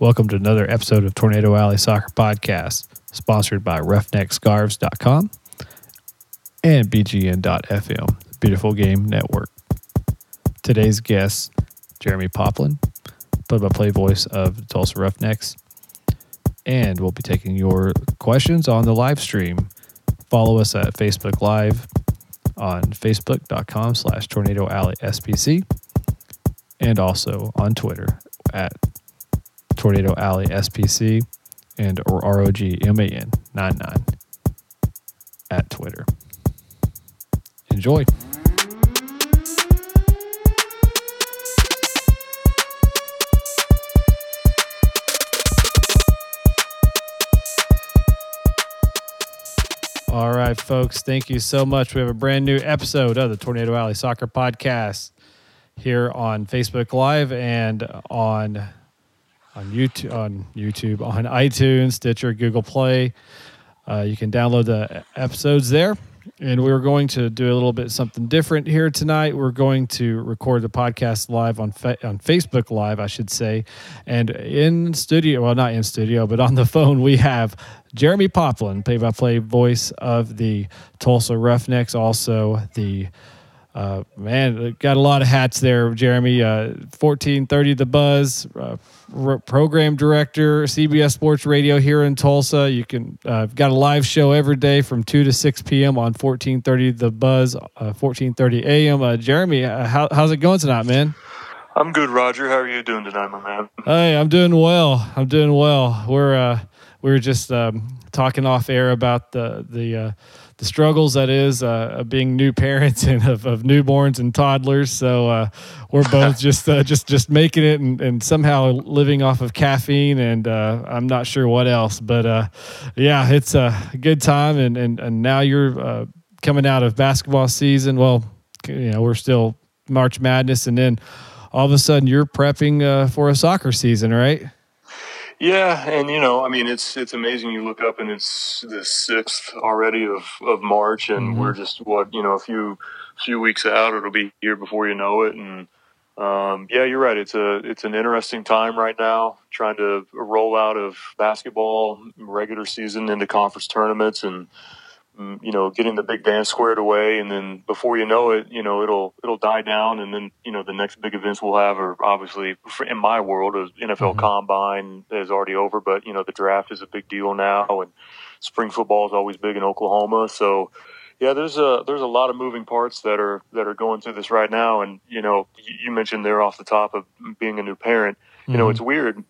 Welcome to another episode of Tornado Alley Soccer Podcast, sponsored by RoughneckScarves.com and BGN.FM, Beautiful Game Network. Today's guest, Jeremy Poplin, play-by-play voice of Tulsa Roughnecks, and we'll be taking your questions on the live stream. Follow us at Facebook Live on facebook.com slash tornado alley SPC and also on Twitter at Tornado Alley SPC and or ROGMAN 99 at Twitter. Enjoy. All right, folks. Thank you so much. We have a brand new episode of the Tornado Alley Soccer Podcast here on Facebook Live and on on YouTube, on YouTube, on iTunes, Stitcher, Google Play. Uh, you can download the episodes there. And we're going to do a little bit something different here tonight. We're going to record the podcast live on fa- on Facebook Live, I should say, and in studio. Well, not in studio, but on the phone we have Jeremy Poplin, play-by-play voice of the Tulsa Roughnecks, also the uh, man, got a lot of hats there, Jeremy. Uh, 1430 The Buzz, uh, r- program director, CBS Sports Radio here in Tulsa. You can uh, got a live show every day from 2 to 6 p.m. on 1430 The Buzz, 1430 uh, a.m. Uh, Jeremy, uh, how, how's it going tonight, man? I'm good, Roger. How are you doing tonight, my man? Hey, I'm doing well. I'm doing well. We're uh we are just um, talking off air about the the the struggles that is uh, being new parents and of, of, newborns and toddlers. So uh, we're both just uh, just just making it and, and, somehow living off of caffeine and uh, I'm not sure what else. But uh, yeah, it's a good time. And and, and now you're uh, coming out of basketball season. Well, you know we're still March Madness, and then all of a sudden you're prepping for a soccer season, right? Yeah, and you know, I mean, it's it's amazing. You look up and it's the sixth already of, of March, and mm-hmm. we're just what you know a few few weeks out. It'll be here before you know it, and um, yeah, you're right. It's a it's an interesting time right now, trying to roll out of basketball regular season into conference tournaments, and Mm, you know, getting the big dance squared away, and then before you know it, you know, it'll it'll die down, and then you know the next big events we'll have are obviously in my world, NFL mm-hmm. Combine is already over, but you know the draft is a big deal now, and spring football is always big in Oklahoma, so yeah, there's a there's a lot of moving parts that are that are going through this right now, and you know, you mentioned there off the top of being a new parent, you mm-hmm. know, it's weird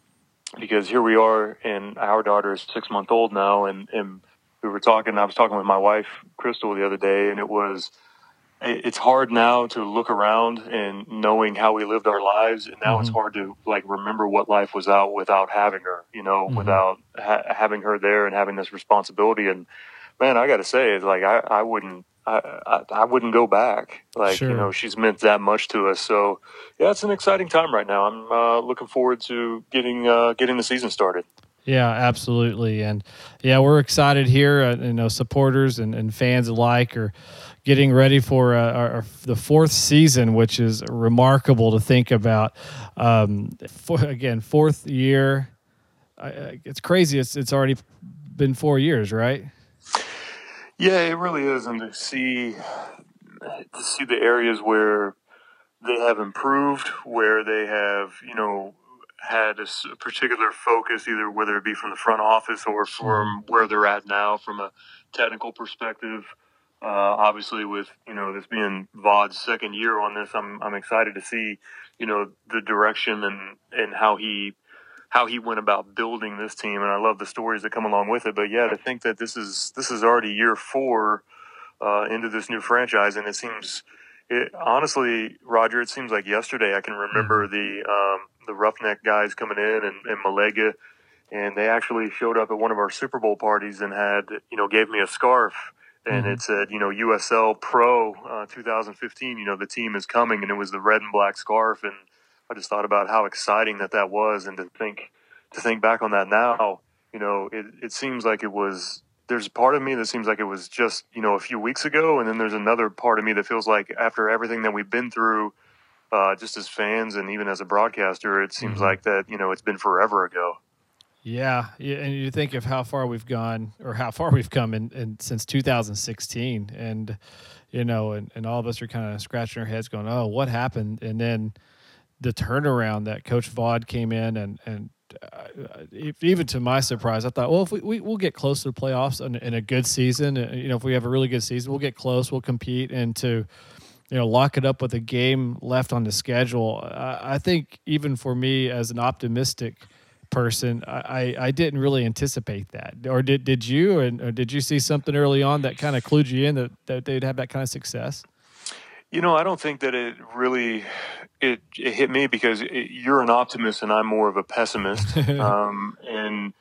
because here we are, and our daughter is six month old now, and and we were talking. I was talking with my wife, Crystal, the other day, and it was. It's hard now to look around and knowing how we lived our lives, and now mm-hmm. it's hard to like remember what life was out without having her. You know, mm-hmm. without ha- having her there and having this responsibility. And man, I got to say, it's like I, I wouldn't I, I, I, wouldn't go back. Like, sure. you know, she's meant that much to us. So, yeah, it's an exciting time right now. I'm uh, looking forward to getting uh, getting the season started. Yeah, absolutely, and yeah, we're excited here. Uh, you know, supporters and, and fans alike are getting ready for uh, our, our, the fourth season, which is remarkable to think about. Um, for, again, fourth year. It's crazy. It's it's already been four years, right? Yeah, it really is, and to see to see the areas where they have improved, where they have you know had a particular focus, either whether it be from the front office or from where they're at now from a technical perspective. Uh, obviously, with you know this being Vaughn's second year on this, I'm I'm excited to see you know the direction and and how he how he went about building this team, and I love the stories that come along with it. But yeah, to think that this is this is already year four uh, into this new franchise, and it seems it, honestly, Roger, it seems like yesterday. I can remember mm-hmm. the um, the Roughneck guys coming in and, and Malega, and they actually showed up at one of our Super Bowl parties and had you know gave me a scarf and mm-hmm. it said you know USL Pro uh, 2015. You know the team is coming, and it was the red and black scarf, and I just thought about how exciting that that was, and to think to think back on that now, you know, it, it seems like it was there's a part of me that seems like it was just you know a few weeks ago, and then there's another part of me that feels like after everything that we've been through, uh, just as fans and even as a broadcaster, it seems Mhm. like that you know it's been forever ago. Yeah, yeah, and you think of how far we've gone, or how far we've come in, in since 2016, and you know, and, and all of us are kind of scratching our heads, going, "Oh, what happened?" And then the turnaround that Coach Vaughn came in, and and uh, even to my surprise, I thought, well, if we, we we'll get close to the playoffs in, in a good season, uh, you know, if we have a really good season, we'll get close, we'll compete, and to you know lock it up with a game left on the schedule. I, I think even for me as an optimistic person, I, I, didn't really anticipate that. Or did did you? And or did you see something early on that kind of clued you in that, that they'd have that kind of success? You know, I don't think that it really it, it hit me because it, you're an optimist and I'm more of a pessimist, um, and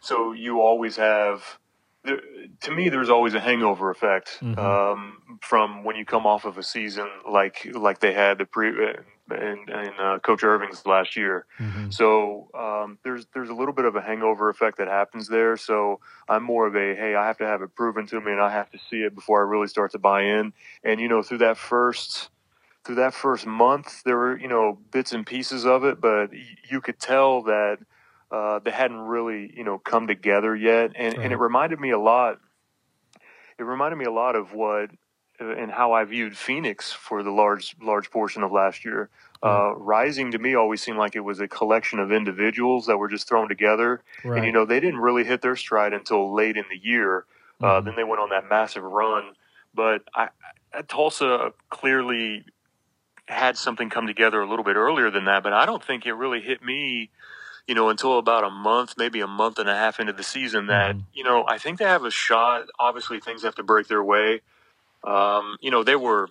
so you always have. There, to me, there's always a hangover effect Mhm. um, from when you come off of a season like like they had the pre in, in uh, Coach Irving's last year. So um, there's there's a little bit of a hangover effect that happens there. So I'm more of a hey, I have to have it proven to me, and I have to see it before I really start to buy in. And you know, through that first through that first month, there were you know bits and pieces of it, but y- you could tell that uh, they hadn't really you know come together yet. And and it reminded me a lot. It reminded me a lot of what uh, and how I viewed Phoenix for the large large portion of last year. Uh, Rising to me always seemed like it was a collection of individuals that were just thrown together, Right. and you know they didn't really hit their stride until late in the year. Uh, Mhm. then they went on that massive run, but I, I, Tulsa clearly had something come together a little bit earlier than that. But I don't think it really hit me, you know, until about a month, maybe a month and a half into the season. That Mhm. you know I think they have a shot. Obviously, things have to break their way. Um, you know, they were,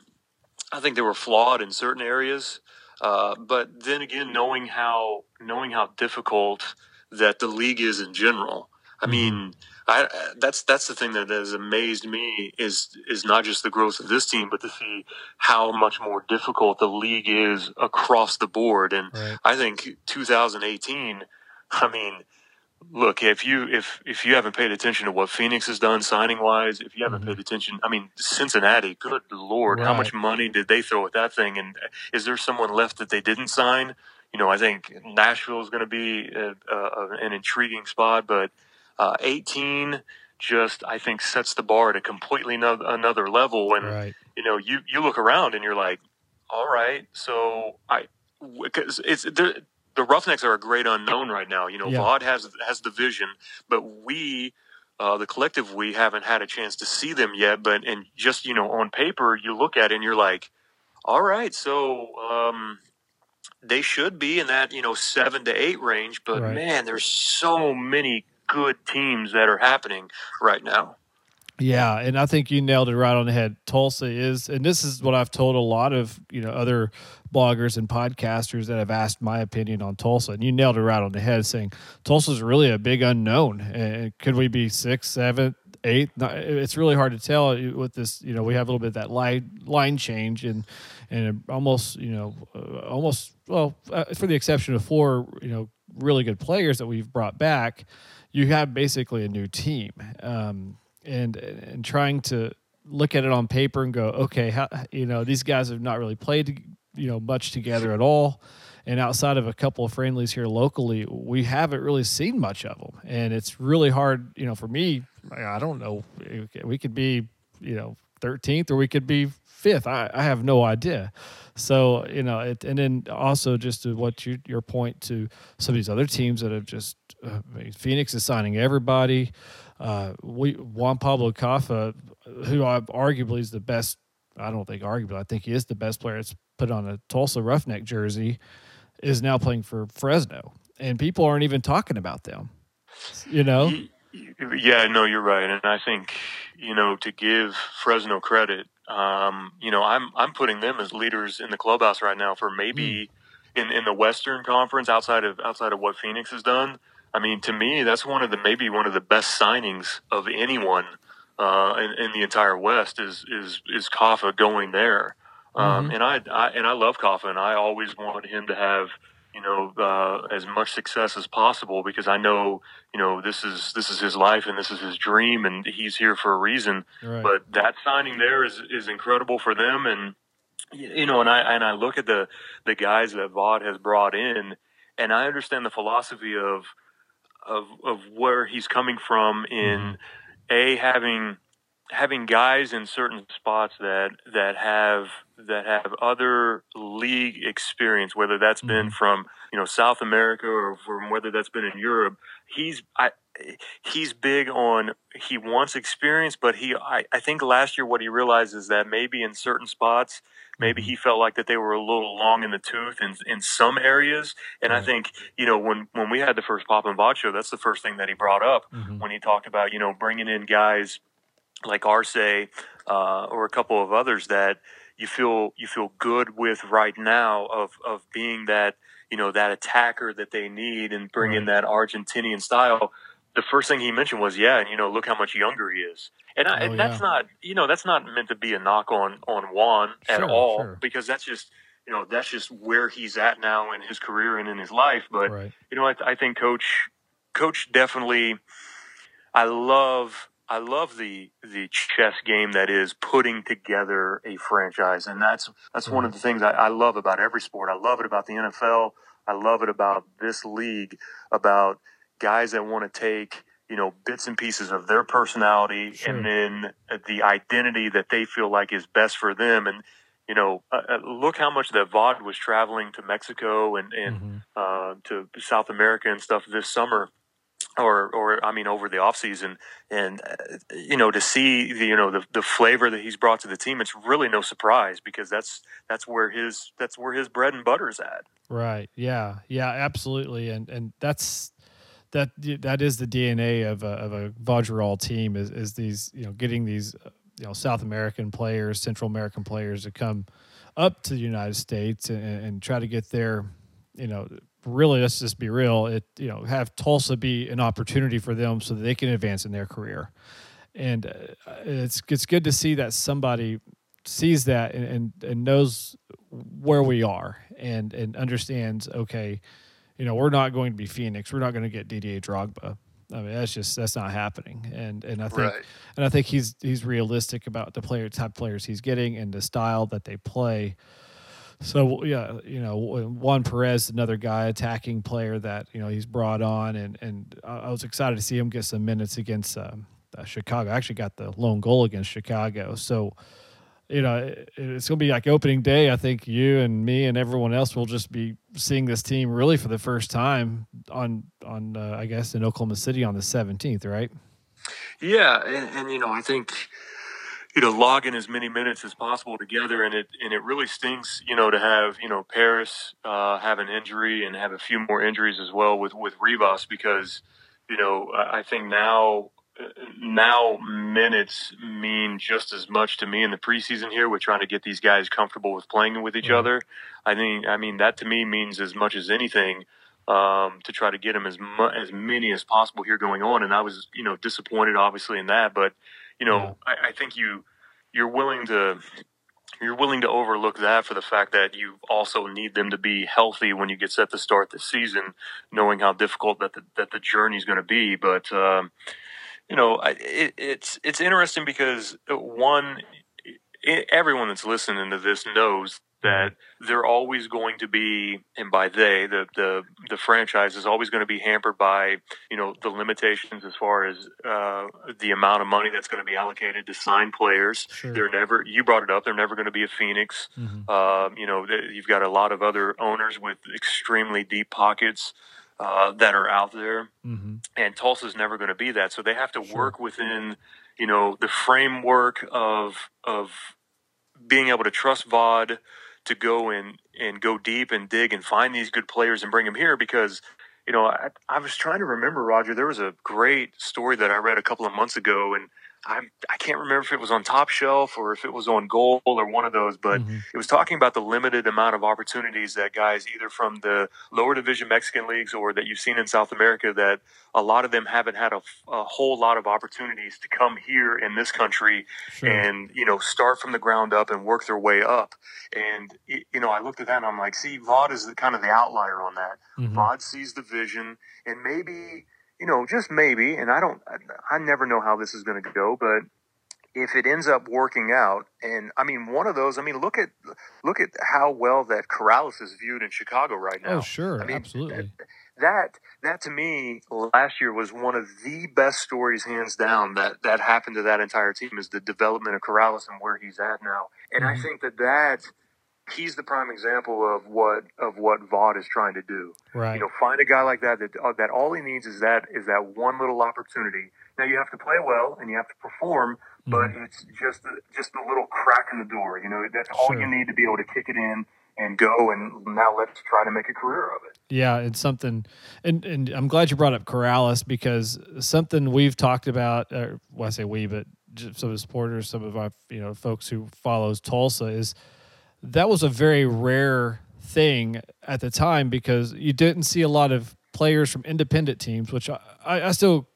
I think they were flawed in certain areas. Uh, but then again, knowing how knowing how difficult that the league is in general, I Mhm. mean, I uh, that's that's the thing that has amazed me is is not just the growth of this team, but to see how much more difficult the league is across the board. And Right. I think 2018. I mean, look if you if if you haven't paid attention to what Phoenix has done signing wise, if you haven't Mhm. paid attention, I mean Cincinnati, good lord, how much money did they throw at that thing? And uh, is there someone left that they didn't sign? You know, I think Nashville is going to be a, a, an intriguing spot, but uh, 18 just I think sets the bar at a completely no, another level. And Right. you know, you you look around and you're like, all right, so I because it's the the Roughnecks are a great unknown right now. You know, Yeah. Vaughn has has the vision, but we. Uh, the collective, we haven't had a chance to see them yet, but and just you know, on paper, you look at it and you're like, all right, so um, they should be in that you know seven to eight range. But Right. man, there's so many good teams that are happening right now. Yeah, and I think you nailed it right on the head. Tulsa is, and this is what I've told a lot of you know other bloggers and podcasters that have asked my opinion on Tulsa, and you nailed it right on the head, saying Tulsa's really a big unknown. And could we be six, seven, eight? It's really hard to tell with this. You know, we have a little bit of that line line change, and and almost you know uh, almost well, uh, for the exception of four you know really good players that we've brought back, you have basically a new team. Um, and and trying to look at it on paper and go, okay, how, you know, these guys have not really played, you know, much together at all. And outside of a couple of friendlies here locally, we haven't really seen much of them. And it's really hard, you know, for me, I don't know, we could be, you know, 13th or we could be fifth. I, I have no idea. So, you know, it, and then also just to what you, your point to some of these other teams that have just, I mean, Phoenix is signing everybody. Uh, we Juan Pablo Caffa, who I arguably is the best. I don't think arguably. I think he is the best player that's put on a Tulsa Roughneck jersey, is now playing for Fresno, and people aren't even talking about them. You know, Yeah, no, you're right, and I think you know to give Fresno credit, um, you know, I'm I'm putting them as leaders in the clubhouse right now for maybe in in the Western Conference outside of outside of what Phoenix has done. I mean, to me, that's one of the maybe one of the best signings of anyone uh, in, in the entire West is is is Caffa going there, um, and I, I and I love Caffa, and I always want him to have you know uh, as much success as possible because I know you know this is this is his life and this is his dream, and he's here for a reason. right? But that signing there is is incredible for them, and you know, and I and I look at the the guys that Vaughn has brought in, and I understand the philosophy of of of where he's coming from in mm-hmm. a having having guys in certain spots that that have that have other league experience, whether that's mm-hmm. been from you know South America or from whether that's been in Europe. He's I, he's big on he wants experience, but he I, I think last year what he realized is that maybe in certain spots, maybe mm-hmm. he felt like that they were a little long in the tooth in in some areas. And right. I think you know when when we had the first Pop and Vaughn show, that's the first thing that he brought up mm-hmm. when he talked about you know bringing in guys like Arce uh, or a couple of others that you feel you feel good with right now of of being that you know that attacker that they need and bringing right. that Argentinian style the first thing he mentioned was, yeah, and you know, look how much younger he is. And, I, oh, and that's yeah. not, you know, that's not meant to be a knock on on Juan at sure, all, sure. because that's just, you know, that's just where he's at now in his career and in his life. But right. you know, I, I think Coach, Coach definitely, I love, I love the the chess game that is putting together a franchise, and that's that's right. one of mm-hmm. the things I, I love about every sport. I love it about the NFL. I love it about this league, about guys that want to take you know bits and pieces of their personality sure. and then the identity that they feel like is best for them. And you know uh, uh look how much that Vaughn was traveling to Mexico and and mm-hmm. uh, to South America and stuff this summer or or I mean over the off season. And uh, you know to see the you know the the flavor that he's brought to the team it's really no surprise because that's that's where his that's where his bread and butter is at. Right. Yeah. Yeah absolutely. And and that's that that is the DNA of a, of a Vajral team is is these you know getting these uh, you know South American players, Central American players to come up to the United States and, and try to get their you know really let's just be real it you know have Tulsa be an opportunity for them so that they can advance in their career. And uh, it's it's good to see that somebody sees that and, and, and knows where we are and and understands okay you know, we're not going to be Phoenix. We're not going to get Didier Drogba. I mean, that's just that's not happening. And and I think right. and I think he's he's realistic about the player type players he's getting and the style that they play. So yeah, you know, Juan Perez, another guy, attacking player that you know he's brought on, and and I was excited to see him get some minutes against um, uh, Chicago. I actually got the lone goal against Chicago. So you know, it's going to be like opening day. I think you and me and everyone else will just be seeing this team really for the first time on on uh, I guess in Oklahoma City on the 17th, right? Yeah, and, and, you know, I think you know logging as many minutes as possible together, and it and it really stinks, you know, to have you know Paris uh, have an injury and have a few more injuries as well with with Rivas because you know I think now now minutes mean just as much to me in the preseason here. We're trying to get these guys comfortable with playing with each mm-hmm. other. I think, I mean, that to me means as much as anything um, to try to get them as mu- as many as possible here going on. And I was, you know, disappointed obviously in that, but you know, yeah. I, I think you you're willing to you're willing to overlook that for the fact that you also need them to be healthy when you get set to start the season, knowing how difficult that the, that the journey is going to be. But um, you know, it, it's it's interesting because uh, one, everyone that's listening to this knows that they're always going to be, and by they, the the the franchise is always going to be hampered by you know the limitations as far as uh, the amount of money that's going to be allocated to sign players. Sure. They're never. You brought it up. They're never going to be a Phoenix. Mm-hmm. Uh, you know, you've got a lot of other owners with extremely deep pockets uh, that are out there, mm-hmm. and Tulsa's never going to be that. So they have to sure. work within, you know, the framework of of being able to trust Vaughn to go and and go deep and dig and find these good players and bring them here because. You know, I, I was trying to remember, Roger. There was a great story that I read a couple of months ago, and I I can't remember if it was on Top Shelf or if it was on Goal or one of those, but mm-hmm. it was talking about the limited amount of opportunities that guys either from the lower division Mexican leagues or that you've seen in South America that a lot of them haven't had a, a whole lot of opportunities to come here in this country sure. and you know start from the ground up and work their way up. And you know, I looked at that and I'm like, see, Vaughn is the, kind of the outlier on that. mm hmm sees the vision and maybe you know, just maybe, and I don't, I, never know how this is going to go, but if it ends up working out, and I mean, one of those, I mean, look at look at how well that Corrales is viewed in Chicago right now. Oh, sure, I mean, absolutely. That that to me last year was one of the best stories, hands down, that that happened to that entire team is the development of Corrales and where he's at now. And Mhm. I think that that he's the prime example of what of what Vaughn is trying to do. Right. You know, find a guy like that that uh, that all he needs is that is that one little opportunity. Now you have to play well and you have to perform, but Mhm. it's just the, just the little crack in the door. You know, that's all Sure. you need to be able to kick it in and go. And now let's try to make a career of it. Yeah, it's something, and and I'm glad you brought up Corrales because something we've talked about. Uh, well, I say we, but some of the supporters, some of our you know folks who follows Tulsa is that was a very rare thing at the time because you didn't see a lot of players from independent teams, which I, I, I still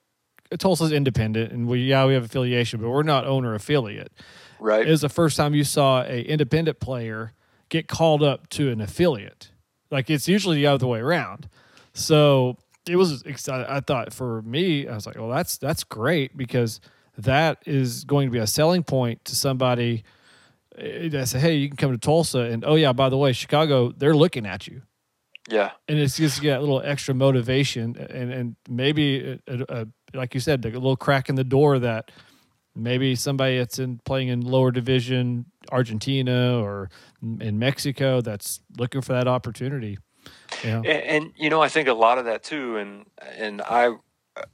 Tulsa's independent, and we yeah we have affiliation, but we're not owner affiliate. Right. It was the first time you saw a independent player get called up to an affiliate. Like it's usually the other way around. So it was. I thought for me, I was like, well, that's that's great because that is going to be a selling point to somebody eh, that say, hey, you can come to Tulsa, and oh yeah, by the way, Chicago, they're looking at you yeah. and it's just get a little extra motivation and and maybe a, a, a, like you said a little crack in the door that maybe somebody that's in playing in lower division Argentina or in Mexico that's looking for that opportunity. Yeah. And, and you know, I think a lot of that too, and and I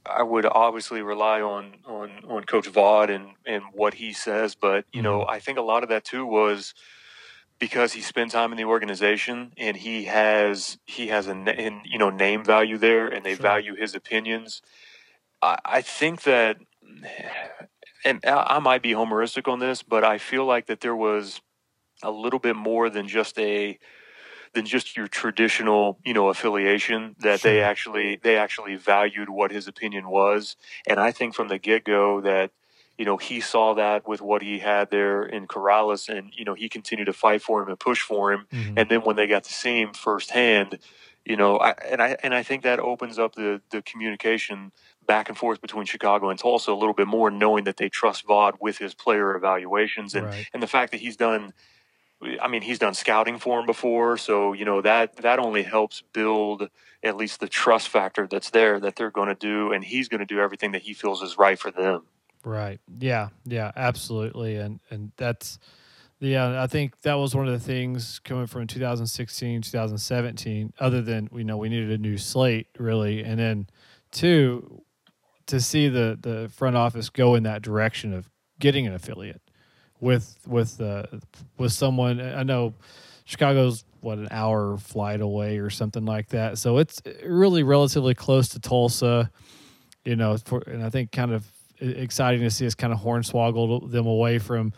I would obviously rely on on on Coach Vaughn and and what he says, but you know, mm-hmm. I think a lot of that too was because he spent time in the organization and he has he has a and, you know name value there, and they Sure. value his opinions. I, I think that. And I I might be homeristic on this, but I feel like that there was a little bit more than just a than just your traditional, you know, affiliation that they actually they actually valued what his opinion was. And I think from the get go that, you know, he saw that with what he had there in Corrales and, you know, he continued to fight for him and push for him. Mhm. And then when they got to see him firsthand, you know, I, and I and I think that opens up the the communication back and forth between Chicago and Tulsa a little bit more, knowing that they trust Vaughn with his player evaluations and Right. and the fact that he's done I mean, he's done scouting for him before, so you know that that only helps build at least the trust factor that's there that they're going to do, and he's going to do everything that he feels is right for them. Right. Yeah. Yeah. Absolutely. And and that's yeah. I think that was one of the things coming from 2016, 2017. Other than you know we needed a new slate, really, and then two to see the the front office go in that direction of getting an affiliate with with uh, with someone. I know Chicago's what an hour flight away or something like that, so it's really relatively close to Tulsa you know, for, and I think kind of e- exciting to see us kind of hornswoggle them away from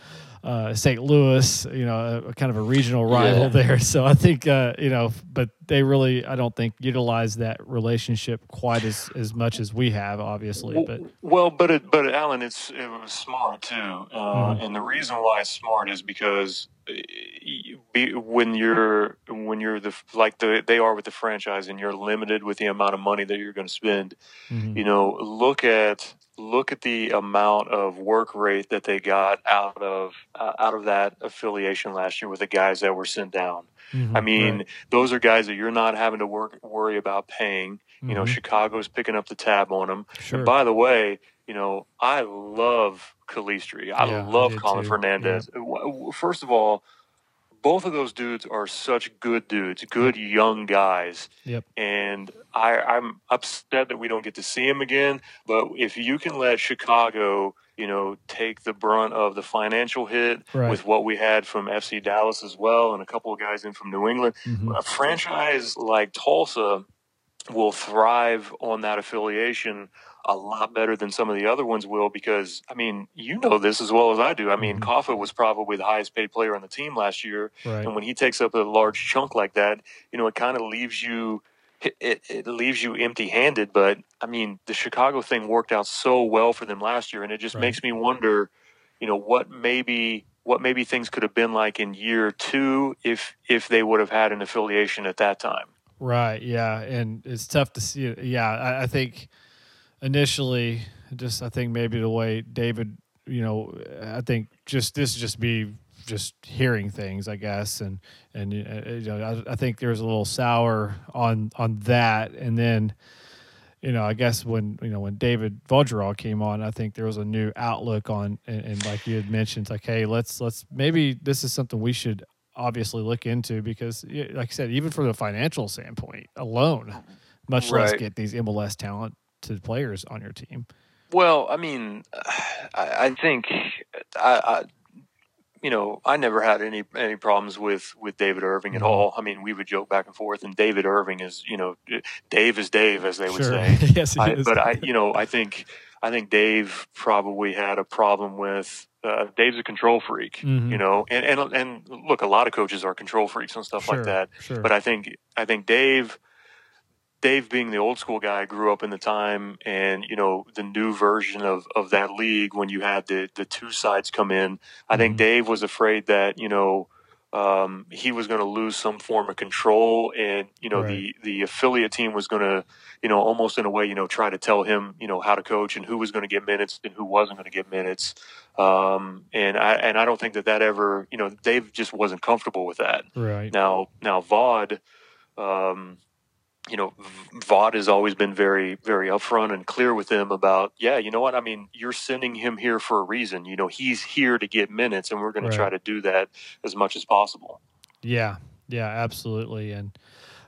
uh, St. Louis, you know, a, a kind of a regional rival Yeah. there. So I think, uh, you know, but they really, I don't think, utilize that relationship quite as, as much as we have, obviously. But well, but it, but Alan, it's it was smart too, uh, Mhm. and the reason why it's smart is because uh, you- be, when you're when you're the like the they are with the franchise, and you're limited with the amount of money that you're going to spend. mhm, you know look at look at the amount of work rate that they got out of uh, out of that affiliation last year with the guys that were sent down. Mhm, i mean right, those are guys that you're not having to work worry about paying. You know mhm, chicago's picking up the tab on them sure. and by the way you know i love calistri. I Yeah, love did colin too. fernandez. W- first of all both of those dudes are such good dudes good young guys Yep. and I, I'm upset that we don't get to see him again. But if you can let Chicago, you know, take the brunt of the financial hit Right. with what we had from FC Dallas as well, and a couple of guys in from New England, mhm, a franchise like Tulsa will thrive on that affiliation a lot better than some of the other ones will because I mean you know this as well as I do. I mean. Mm-hmm. Caffa was probably the highest paid player on the team last year right. and when he takes up a large chunk like that, you know, it kind of leaves you it, it, it leaves you empty handed. But I mean, the Chicago thing worked out so well for them last year, and it just Right. makes me wonder, you know, what maybe what maybe things could have been like in year two if if they would have had an affiliation at that time. Right. Yeah, and it's tough to see. Yeah, I, I think initially, just I think maybe the way David you know, I think just this just be just hearing things, I guess, and and uh, you know, I, I think there's a little sour on on that, and then you know, I guess when you know when David Vogerall came on, I think there was a new outlook on, and, and, like you had mentioned, like, hey, let's let's maybe this is something we should obviously look into because, like I said, even from the financial standpoint alone, much right. less get these MLS talented players on your team. Well, I mean, I, I think I, I you know, I never had any any problems with with David Irving at mm-hmm. all. I mean, we would joke back and forth, and David Irving is, you know, Dave is Dave, as they would sure. say. yes, I, but I, you know, I think I think Dave probably had a problem with. Uh, Dave's a control freak, mm-hmm. you know, and, and and look, a lot of coaches are control freaks and stuff sure, like that. Sure. But I think I think Dave Dave being the old school guy grew up in the time and you know the new version of, of that league when you had the the two sides come in I think mm-hmm. Dave was afraid that you know um, he was going to lose some form of control and you know right. the the affiliate team was going to you know almost in a way you know try to tell him you know how to coach and who was going to get minutes and who wasn't going to get minutes um, and I and I don't think that that ever you know Dave just wasn't comfortable with that right now now Vaughn um, you know, Vaughn has always been very, very upfront and clear with him about, yeah, you know what? I mean, you're sending him here for a reason. You know, he's here to get minutes, and we're going right. to try to do that as much as possible. Yeah, yeah, absolutely. And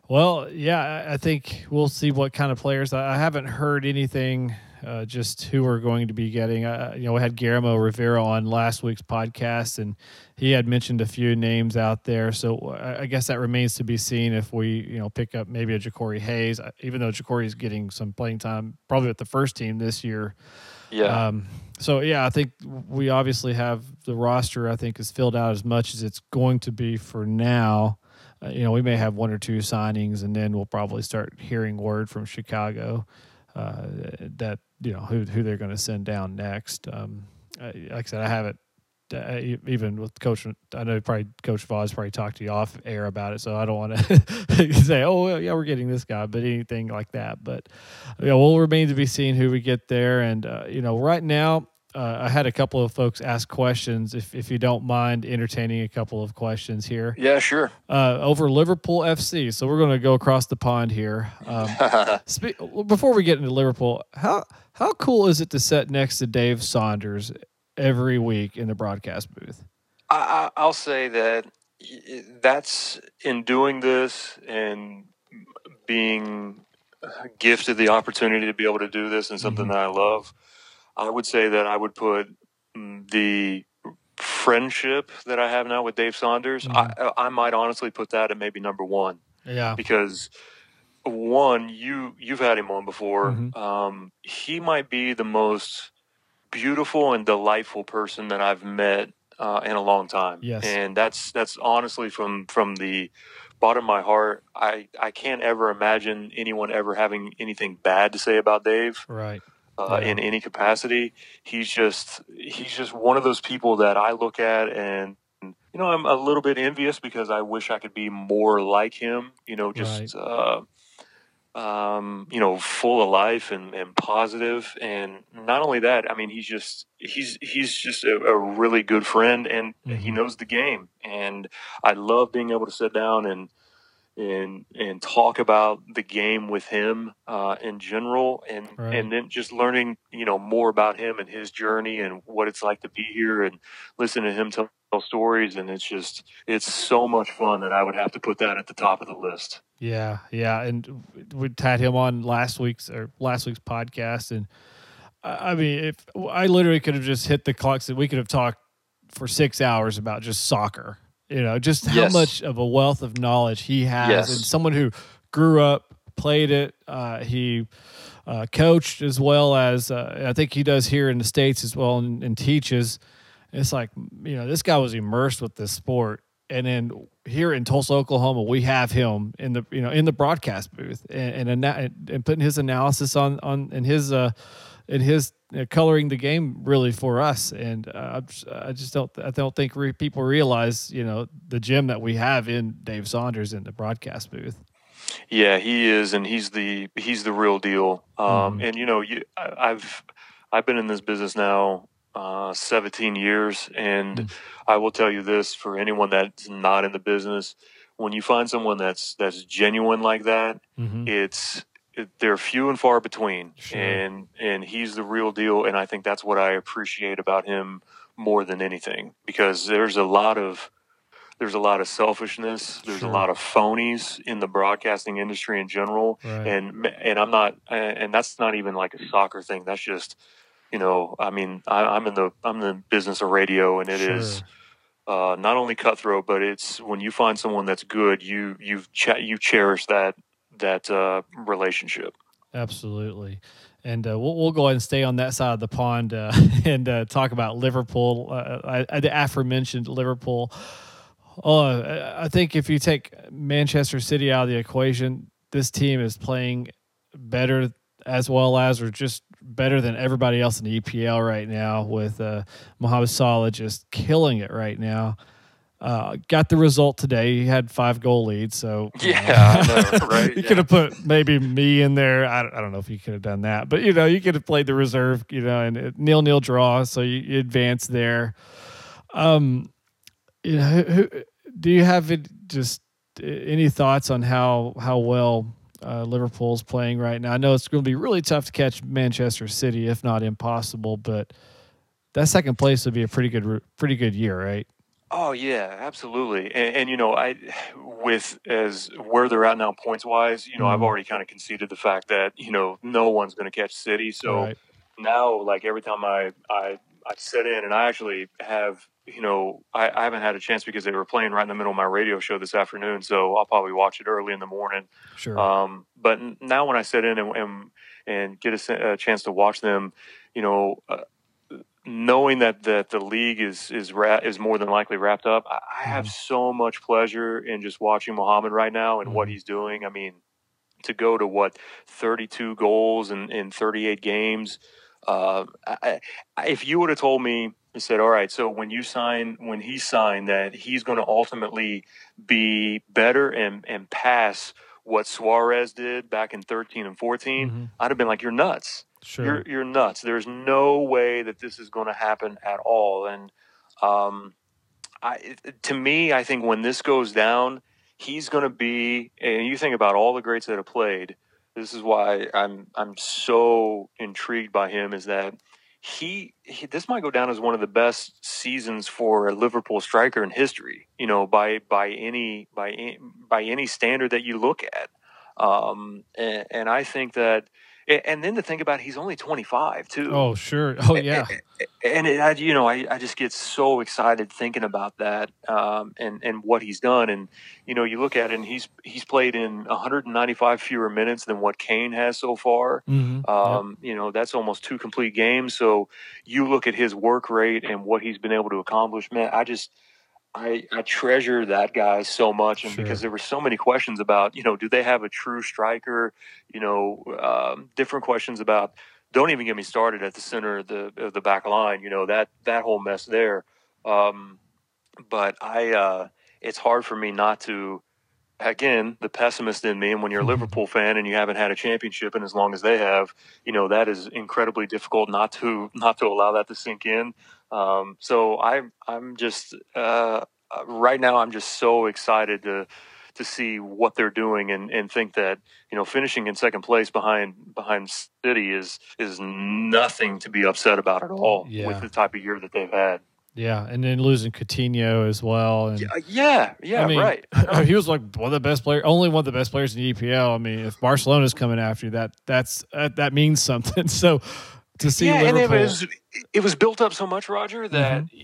well, yeah, I think we'll see what kind of players. I haven't heard anything uh, just who we're going to be getting. Uh, you know, we had Guillermo Rivera on last week's podcast, and he had mentioned a few names out there. So uh, I guess that remains to be seen if we, you know, pick up maybe a Jacori Hayes, uh, even though Jacori is getting some playing time probably with the first team this year. Yeah. Um, so yeah, I think we obviously have the roster. I think is filled out as much as it's going to be for now. Uh, you know, we may have one or two signings, and then we'll probably start hearing word from Chicago uh, that you know who who they're going to send down next. Um, like I said, I haven't uh, even with coach. I know probably Coach Voss probably talked to you off air about it, so I don't want to say, oh yeah, we're getting this guy, but anything like that. But yeah, we'll remain to be seen who we get there, and uh, you know, right now uh, I had a couple of folks ask questions. If if you don't mind entertaining a couple of questions here. Yeah, sure. Uh, over Liverpool FC, so we're going to go across the pond here. Um, spe- before we get into Liverpool, how how cool is it to sit next to Dave Saunders every week in the broadcast booth? I, I'll say that that's in doing this and being gifted the opportunity to be able to do this and something mm-hmm. that I love I would say that I would put the friendship that I have now with Dave Saunders. Mm-hmm. I, I might honestly put that at maybe number one. Yeah, because one, you you've had him on before. Mm-hmm. Um, he might be the most beautiful and delightful person that I've met uh, in a long time. Yes, and that's that's honestly from from the bottom of my heart. I I can't ever imagine anyone ever having anything bad to say about Dave. Right uh, in any capacity. He's just he's just one of those people that I look at and you know I'm a little bit envious because I wish I could be more like him. You know, just right. uh, um, you know, full of life and, and positive. And not only that, I mean, he's just he's he's just a, a really good friend and mm-hmm. he knows the game. And I love being able to sit down and and and talk about the game with him uh, in general, and right. and then just learning you know more about him and his journey and what it's like to be here, and listen to him tell stories, and it's just it's so much fun that I would have to put that at the top of the list. Yeah, yeah, and we had him on last week's or last week's podcast, and I mean, if I literally could have just hit the clocks, that we could have talked for six hours about just soccer you know, just how yes. much of a wealth of knowledge he has, yes. and someone who grew up, played it. Uh, he uh, coached as well as uh, I think he does here in the states as well, and, and, teaches. It's like you know, this guy was immersed with this sport, and then here in Tulsa, Oklahoma, we have him in the you know in the broadcast booth and and, and putting his analysis on on and his uh in his uh, coloring the game really for us. And uh, I just don't I don't think re- people realize you know the gem that we have in Dave Saunders in the broadcast booth. Yeah, he is, and he's the he's the real deal. Um, mm. And you know, you, I, I've I've been in this business now uh, 17 years. And mm. I will tell you this for anyone that's not in the business, when you find someone that's that's genuine like that, mm-hmm. it's it, they're few and far between, sure. and and he's the real deal. And I think that's what I appreciate about him more than anything, because there's a lot of there's a lot of selfishness. There's sure. a lot of phonies in the broadcasting industry in general, right. and and I'm not, and that's not even like a soccer thing. That's just, you know, I mean, I, am in the I'm in the business of radio, and it sure. is uh, not only cutthroat, but it's when you find someone that's good, you you ch- you cherish that that uh, relationship. Absolutely. And uh, we'll, we'll go ahead and stay on that side of the pond uh, and uh, talk about Liverpool. Uh, I, the aforementioned Liverpool. Oh, I think if you take Manchester City out of the equation, this team is playing better as well as, or just better than everybody else in the EPL right now. With uh, Mohamed Salah just killing it right now. Uh, got the result today. He had five goal leads, so yeah, know, right. you yeah. could have put maybe me in there. I don't, I don't know if you could have done that, but you know, you could have played the reserve, you know, and nil nil draw, so you, you advance there. Um, you know, who, who, do you have it, just any thoughts on how how well uh, Liverpool's playing right now? I know it's going to be really tough to catch Manchester City, if not impossible, but that second place would be a pretty good pretty good year, right? Oh yeah, absolutely. And, and, you know, I with as where they're at now points wise, you know, mm-hmm. I've already kind of conceded the fact that you know no one's going to catch City. So right. now, like every time I I I sit in, and I actually have you know I, I haven't had a chance because they were playing right in the middle of my radio show this afternoon. So I'll probably watch it early in the morning. Sure. Um, but now when I sit in and and, and get a, a, chance to watch them, you know. Uh, knowing that, that the league is is ra- is more than likely wrapped up, I, I have mm-hmm. so much pleasure in just watching Mohamed right now and mm-hmm. what he's doing. I mean, to go to what 32 goals in, in 38 games. Uh, I, if you would have told me, you said, all right, so when you sign, when he signed that he's going to ultimately be better and, and pass what Suarez did back in 13 and 14, mm-hmm. I'd have been like, you're nuts. Sure. You're you're nuts. There's no way that this is going to happen at all. And um, I, to me, I think when this goes down, he's going to be. And you think about all the greats that have played. This is why I'm I'm so intrigued by him. Is that he, he, this might go down as one of the best seasons for a Liverpool striker in history. You know, by by any by any, by any standard that you look at. Um, and, and I think that and then to think about he's only 25 too. Oh sure. Oh yeah. and it, I, you know I, I just get so excited thinking about that um, and and what he's done. And you know you look at it and he's he's played in 195 fewer minutes than what Kane has so far. Mm-hmm. um, yep. you know that's almost two complete games. So you look at his work rate and what he's been able to accomplish man I just I, I treasure that guy so much, and sure. because there were so many questions about, you know, do they have a true striker? You know, um, different questions about. Don't even get me started at the center of the of the back line. You know that that whole mess there. Um, but I, uh, it's hard for me not to. Again, the pessimist in me, and when you're a. Liverpool fan and you haven't had a championship in as long as they have, you know that is incredibly difficult not to not to allow that to sink in. Um, so I'm I'm just uh, right now I'm just so excited to to see what they're doing and, and think that you know finishing in second place behind behind City is is nothing to be upset about at all yeah. with the type of year that they've had. Yeah, and then losing Coutinho as well. And yeah, yeah, yeah I mean, right. he was like one of the best players, only one of the best players in the EPL. I mean, if Barcelona's coming after you, that that's uh, that means something. So to see yeah, Liverpool. and it was it was built up so much, Roger, that mm-hmm.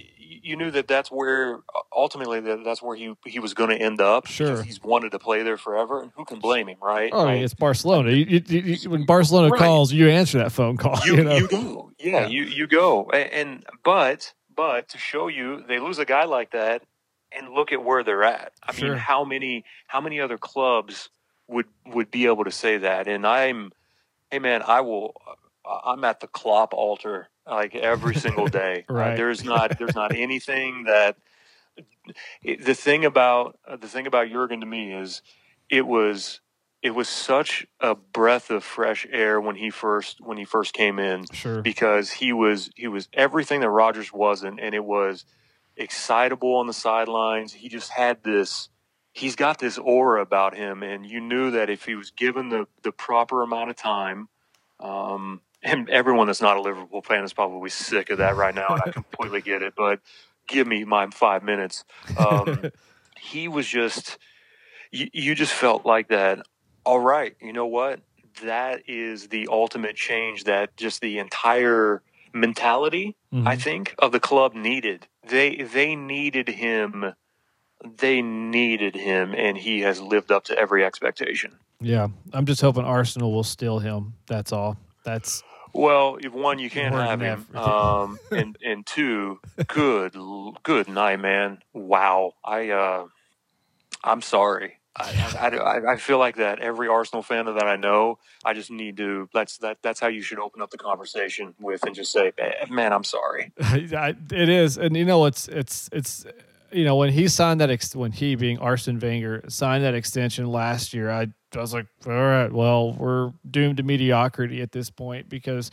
you knew that that's where ultimately that that's where he he was going to end up. Sure, he's wanted to play there forever, and who can blame him, right? Oh, right? it's Barcelona. You, you, you, when Barcelona right. calls, you answer that phone call. You, know? you go, yeah, yeah, you you go, and, and but but to show you, they lose a guy like that, and look at where they're at. I sure. mean, how many how many other clubs would would be able to say that? And I'm, hey man, I will I'm at the Klopp altar like every single day. Uh, right. Uh, there's not there's not anything that it, the thing about uh, the thing about Jurgen to me is it was it was such a breath of fresh air when he first when he first came in Sure. because he was he was everything that Rodgers wasn't, and it was excitable on the sidelines. He just had this. He's got this aura about him, and you knew that if he was given the the proper amount of time, um, and everyone that's not a Liverpool fan is probably sick of that right now, and I completely get it. But give me my five minutes. Um, he was just. You, you just felt like that. All right, you know what? That is the ultimate change that just the entire mentality Mhm. I think of the club needed. They they needed him. They needed him, and he has lived up to every expectation. yeah, I'm just hoping Arsenal will steal him. That's all. That's Well, if one, you can't More have him, um, and and two, good good night, man. Wow, I uh, I'm sorry. I, I, I, I feel like that every Arsenal fan that I know, I just need to. That's that. That's how you should open up the conversation with, and just say, "Man, I'm sorry." It is, and you know it's it's it's you know when he signed that ex- when he being Arsene Wenger signed that extension last year, I, I was like, all right, well we're doomed to mediocrity at this point because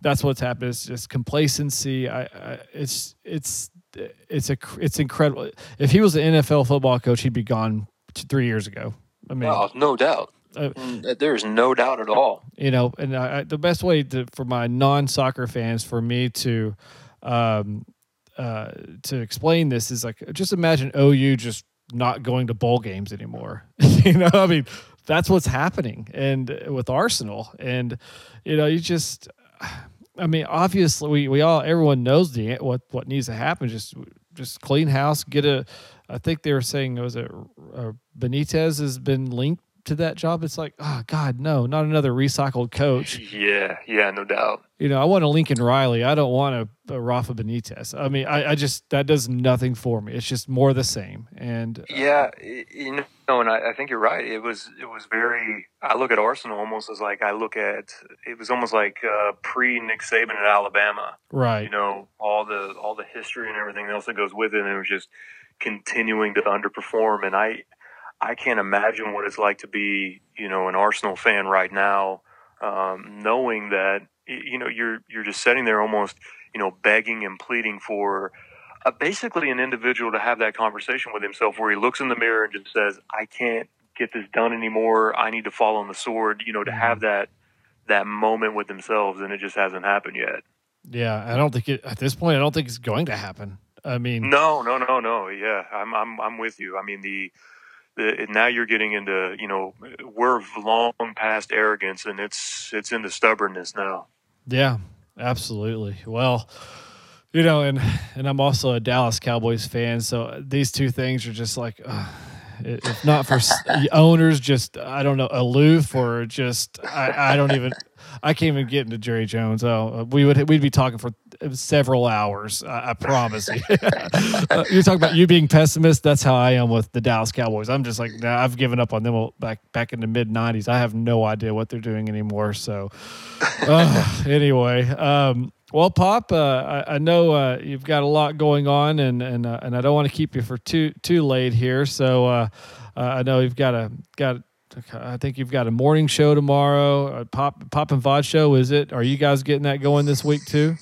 that's what's happened. It's just complacency. I, I it's it's it's a it's incredible. If he was an NFL football coach, he'd be gone t- three years ago. I mean, Oh, no doubt. Uh, Mm, There's no doubt at all. you know and I, I- the best way to, for my non-soccer fans for me to um uh to explain this is like just imagine ou just not going to bowl games anymore you know i mean that's what's happening and uh, with arsenal and you know you just i mean obviously we, we all everyone knows the what what needs to happen just just clean house get a i think they were saying it was a, uh benitez has been linked to that job it's like oh god no not another recycled coach Yeah, yeah, no doubt. you know i want a lincoln riley i don't want a, a rafa benitez i mean I, I just that does nothing for me it's just more the same and Yeah, you know, and I, I think you're right. It was it was very. I look at Arsenal almost as like I look at. It was almost like uh, pre Nick Saban at Alabama. right You know, all the all the history and everything else that goes with it, and it was just continuing to underperform. And I I can't imagine what it's like to be you know an Arsenal fan right now, um, knowing that you know you're you're just sitting there almost you know begging and pleading for uh, basically an individual to have that conversation with himself where he looks in the mirror and just says, "I can't get this done anymore. I need to fall on the sword." You know, to have that that moment with themselves, and it just hasn't happened yet. yeah i don't think it at this point i don't think it's going to happen i mean No, no, no, no. Yeah, I'm I'm I'm with you. I mean the. Now you're getting into you know we're long past arrogance and it's it's into stubbornness now. Yeah, absolutely. Well, you know, and and I'm also a Dallas Cowboys fan, so these two things are just like, uh, if not for owners, just I don't know, aloof or just I, I don't even I can't even get into Jerry Jones. Oh, we would we'd be talking for several hours. I, I promise you. Uh, You're talking about you being pessimist. That's how I am with the Dallas Cowboys. I'm just like, nah, I've given up on them back back in the mid '90s. I have no idea what they're doing anymore. So, uh, anyway, um, well, Pop, uh, I, I know uh, you've got a lot going on, and and uh, and I don't want to keep you for too too late here. So, uh, uh, I know you've got a got. I think you've got a morning show tomorrow. A pop Pop and Vaughn show. Is it? Are you guys getting that going this week too?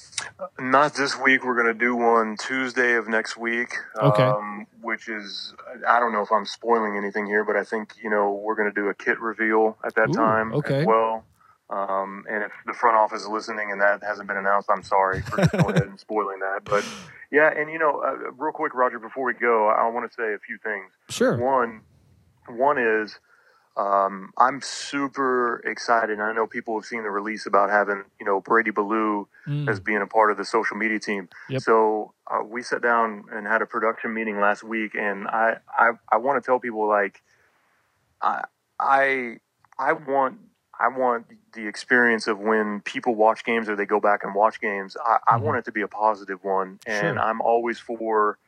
Not this week. We're going to do one Tuesday of next week. Okay. Um, which is, I don't know if I'm spoiling anything here, but I think, you know, we're going to do a kit reveal at that Ooh, time okay. as well. Um, and if the front office is listening and that hasn't been announced, I'm sorry for just going ahead and spoiling that. But yeah, and you know, uh, real quick, Roger, before we go, I want to say a few things. Sure. One, one is um, I'm super excited. I know people have seen the release about having you know Brady Ballou Mm. as being a part of the social media team. Yep. So uh, we sat down and had a production meeting last week, and I I, I want to tell people like I I I want. I want the experience of when people watch games or they go back and watch games. I, I Mhm. want it to be a positive one, and Sure. I'm always for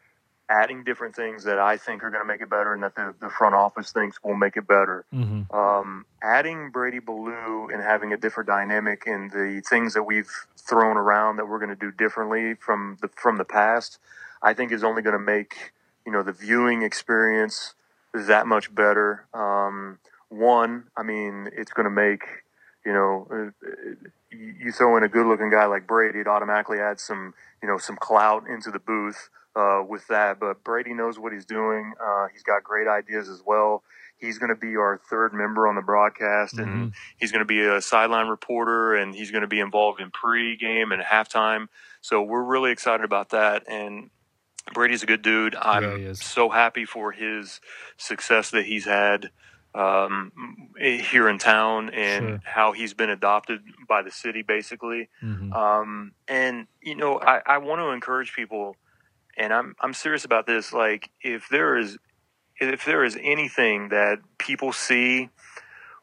adding different things that I think are going to make it better and that the, the front office thinks will make it better. hmm Um, adding Brady Ballou and having a different dynamic and the things that we've thrown around that we're going to do differently from the from the past, I think is only going to make you know the viewing experience that much better. Um, one, I mean, it's going to make you know, uh, you throw in a good-looking guy like Brady, it automatically adds some, you know, some clout into the booth uh, with that. But Brady knows what he's doing. Uh, he's got great ideas as well. He's going to be our third member on the broadcast, mm-hmm. and he's going to be a sideline reporter, and he's going to be involved in pre-game and halftime. So we're really excited about that. And Brady's a good dude. I'm yeah, so happy for his success that he's had um, here in town and sure. how he's been adopted by the city, basically. Mm-hmm. Um, and you know, I, I want to encourage people, and I'm I'm serious about this. Like, if there is if there is anything that people see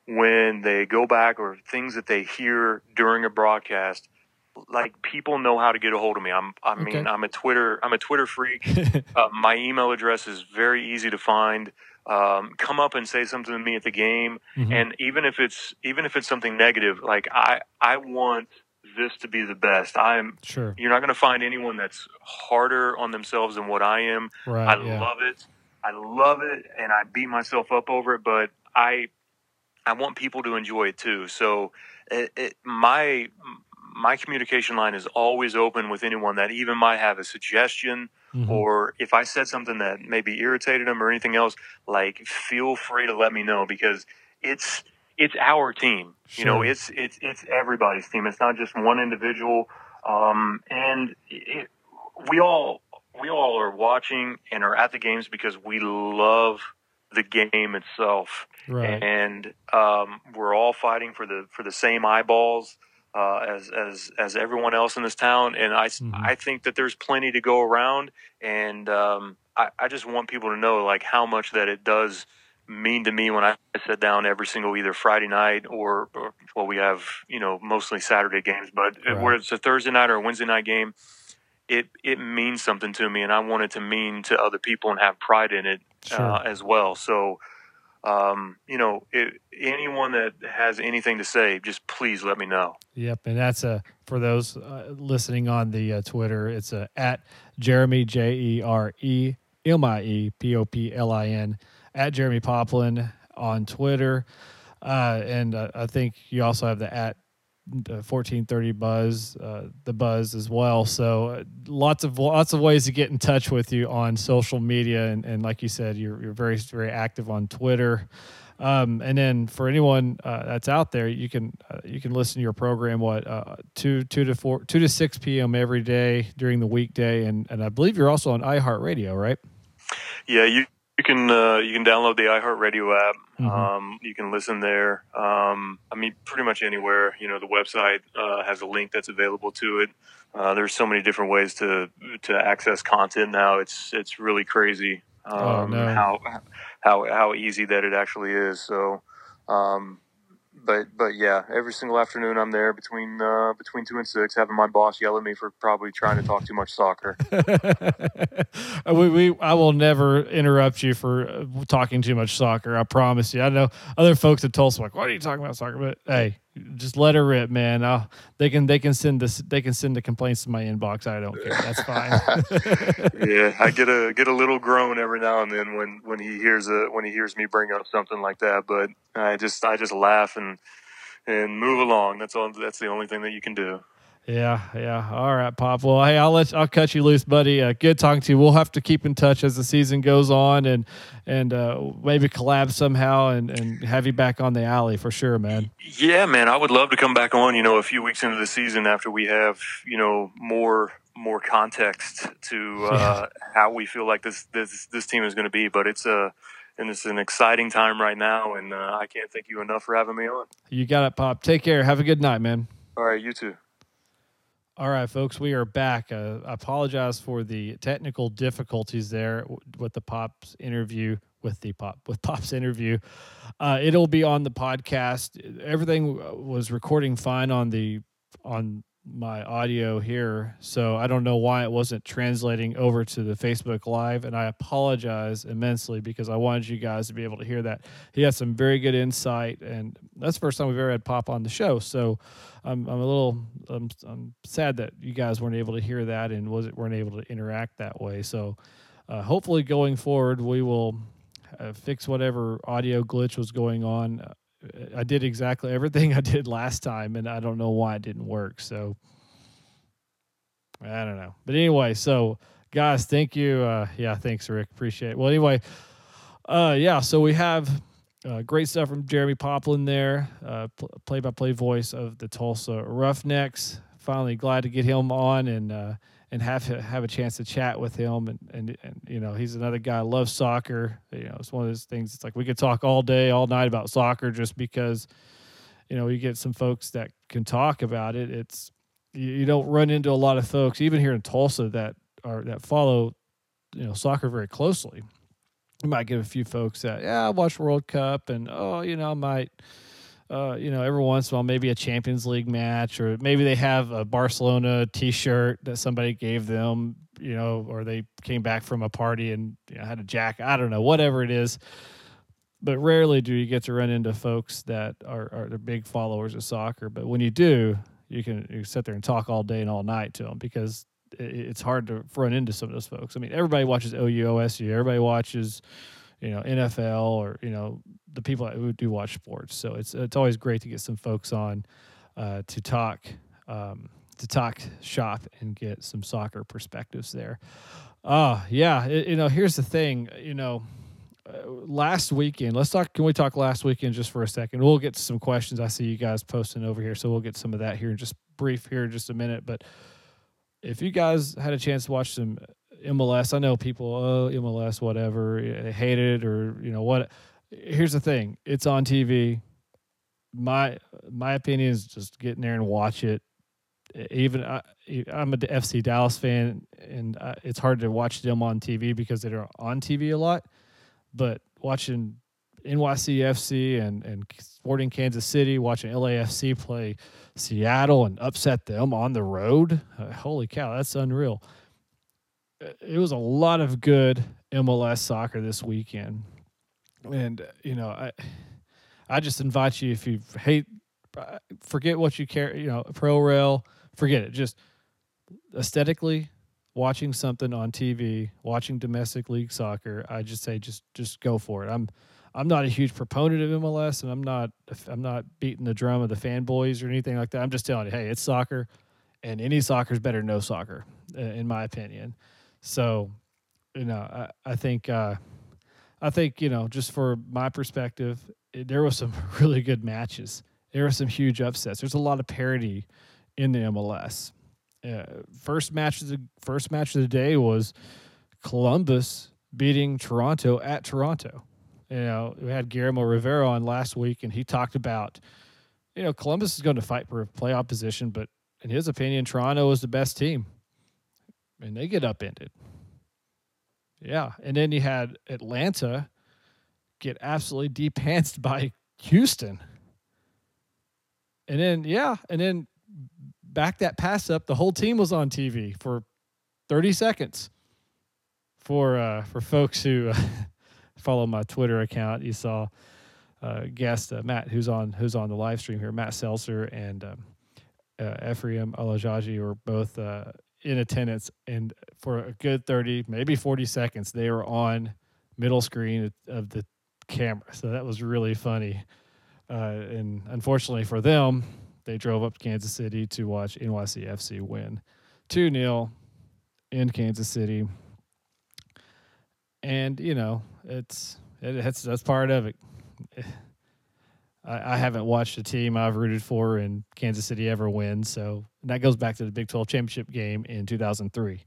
when they go back or things that they hear during a broadcast like people know how to get a hold of me. I'm, I mean, okay. I'm a Twitter, I'm a Twitter freak. uh, my email address is very easy to find um, come up and say something to me at the game, mm-hmm. and even if it's even if it's something negative, like I I want this to be the best. I'm sure you're not going to find anyone that's harder on themselves than what I am. Right, I yeah. love it. I love it, and I beat myself up over it, but I I want people to enjoy it too. So it, it, my my communication line is always open with anyone that even might have a suggestion mm-hmm. or if I said something that maybe irritated them or anything else, like feel free to let me know because it's it's our team. Sure. You know, it's it's it's everybody's team. It's not just one individual. Um, and it, we all we all are watching and are at the games because we love the game itself, right. and um, we're all fighting for the for the same eyeballs uh, as as as everyone else in this town, and I mm-hmm. I think that there's plenty to go around, and um, I I just want people to know like how much that it does mean to me when I sit down every single either Friday night or, or well we have you know mostly Saturday games, but right. where it's a Thursday night or a Wednesday night game, it it means something to me, and I want it to mean to other people and have pride in it sure. uh, as well. So um, you know, it, anyone that has anything to say, just please let me know. Yep, and that's a for those uh, listening on the uh, Twitter. It's a at Jeremie J E R E M I E P O P L I N at Jeremie Poplin on Twitter, uh, and uh, I think you also have the at 1430 buzz uh, the buzz as well. So uh, lots of lots of ways to get in touch with you on social media. And, and like you said you're, you're very very active on twitter. Um, and then for anyone uh, that's out there you can uh, you can listen to your program what uh, two two to four two to six p.m every day during the weekday. And and i believe you're also on iheartradio right? Yeah you you can uh, you can download the iHeartRadio app. Mm-hmm. Um, you can listen there. Um, I mean, pretty much anywhere. You know, the website uh, has a link that's available to it. Uh, there's so many different ways to to access content now. It's it's really crazy oh, um, oh, no. how how how easy that it actually is. So, um, but but yeah, every single afternoon I'm there between uh, between two and six, having my boss yell at me for probably trying to talk too much soccer. we, we I will never interrupt you for uh, talking too much soccer. I promise you. I know other folks told us like, "What are you talking about soccer?" But hey, just let her rip, man. I'll, they can they can send this they can send the complaints to my inbox. I don't care. That's fine. yeah, I get a get a little groan every now and then when when he hears a when he hears me bring up something like that. But I just I just laugh and and move along. That's all. That's the only thing that you can do. Yeah, yeah. All right, Pop. Well, hey, I'll let I'll cut you loose, buddy. Uh, good talking to you. We'll have to keep in touch as the season goes on, and and uh, maybe collab somehow, and and have you back on the alley for sure, man. Yeah, man. I would love to come back on. You know, a few weeks into the season after we have you know more more context to uh, yeah. how we feel like this this this team is going to be. But it's a and it's an exciting time right now, and uh, I can't thank you enough for having me on. You got it, Pop. Take care. Have a good night, man. All right, you too. All right, folks, we are back. Uh, I apologize for the technical difficulties there with the Pops interview. With the Pop with Pop's interview, uh, it'll be on the podcast. Everything was recording fine on the on my audio here, so I don't know why it wasn't translating over to the Facebook Live, and I apologize immensely because I wanted you guys to be able to hear that. He had some very good insight, and that's the first time we've ever had Pop on the show. So I'm, I'm a little I'm, I'm sad that you guys weren't able to hear that and wasn't weren't able to interact that way. So uh, hopefully going forward, we will uh, fix whatever audio glitch was going on. I did exactly everything I did last time, and I don't know why it didn't work. So I don't know. But anyway, so guys, thank you. Uh, yeah, thanks, Rick. Appreciate it. Well, anyway, uh, yeah, so we have uh, great stuff from Jeremie Poplin there, play by play voice of the Tulsa Roughnecks. Finally, glad to get him on and uh, and have have a chance to chat with him. And, and, and you know, he's another guy loves soccer. You know, it's one of those things. It's like we could talk all day, all night about soccer just because, you know, you get some folks that can talk about it. It's you, you don't run into a lot of folks, even here in Tulsa, that are that follow, you know, soccer very closely you might get a few folks that yeah I watch World Cup and oh you know I might uh, you know every once in a while maybe a Champions League match or maybe they have a Barcelona T-shirt that somebody gave them you know or they came back from a party and you know, had a jack. I don't know whatever it is but rarely do you get to run into folks that are, are big followers of soccer but when you do you can you sit there and talk all day and all night to them because it's hard to run into some of those folks. I mean, everybody watches OU, OSU, everybody watches, you know, NFL or you know the people who do watch sports. So it's it's always great to get some folks on uh, to talk um, to talk shop and get some soccer perspectives there. Uh yeah, it, you know, here's the thing, you know. Uh, last weekend, let's talk. Can we talk last weekend just for a second? We'll get to some questions. I see you guys posting over here, so we'll get some of that here in just brief here in just a minute. But if you guys had a chance to watch some MLS, I know people, oh, MLS, whatever, hate it or, you know, what. Here's the thing it's on TV. My my opinion is just get in there and watch it. Even I, I'm a FC Dallas fan, and it's hard to watch them on TV because they're on TV a lot. But watching NYCFC and, and Sporting Kansas City, watching LAFC play Seattle and upset them on the road. Uh, holy cow, that's unreal. It was a lot of good MLS soccer this weekend. And, you know, I, I just invite you, if you hate, forget what you care, you know, pro rail, forget it. Just aesthetically, watching something on TV, watching domestic league soccer, I just say just just go for it. I'm I'm not a huge proponent of MLS, and I'm not I'm not beating the drum of the fanboys or anything like that. I'm just telling you, hey, it's soccer, and any soccer is better than no soccer, in my opinion. So, you know, I, I think uh, I think you know, just for my perspective, it, there was some really good matches. There were some huge upsets. There's a lot of parity in the MLS. Uh, first match of the first match of the day was Columbus beating Toronto at Toronto you know, we had Guillermo Rivera on last week, and he talked about, you know, Columbus is going to fight for a playoff position, but in his opinion, Toronto is the best team, and they get upended. Yeah, and then you had Atlanta get absolutely depantsed by Houston, and then yeah, and then back that pass up, the whole team was on TV for thirty seconds. For uh, for folks who uh, follow my Twitter account, you saw uh, guest uh, Matt, who's on who's on the live stream here, Matt Seltzer and um, uh, Ephraim Alajaji were both uh, in attendance, and for a good thirty, maybe forty seconds, they were on middle screen of the camera. So that was really funny. Uh, and unfortunately for them, they drove up to Kansas City to watch NYCFC win 2 0 in Kansas City and you know it's it, it's that's part of it. I, I, haven't watched a team I've rooted for in Kansas City ever win, so that goes back to the Big 12 championship game in 2003.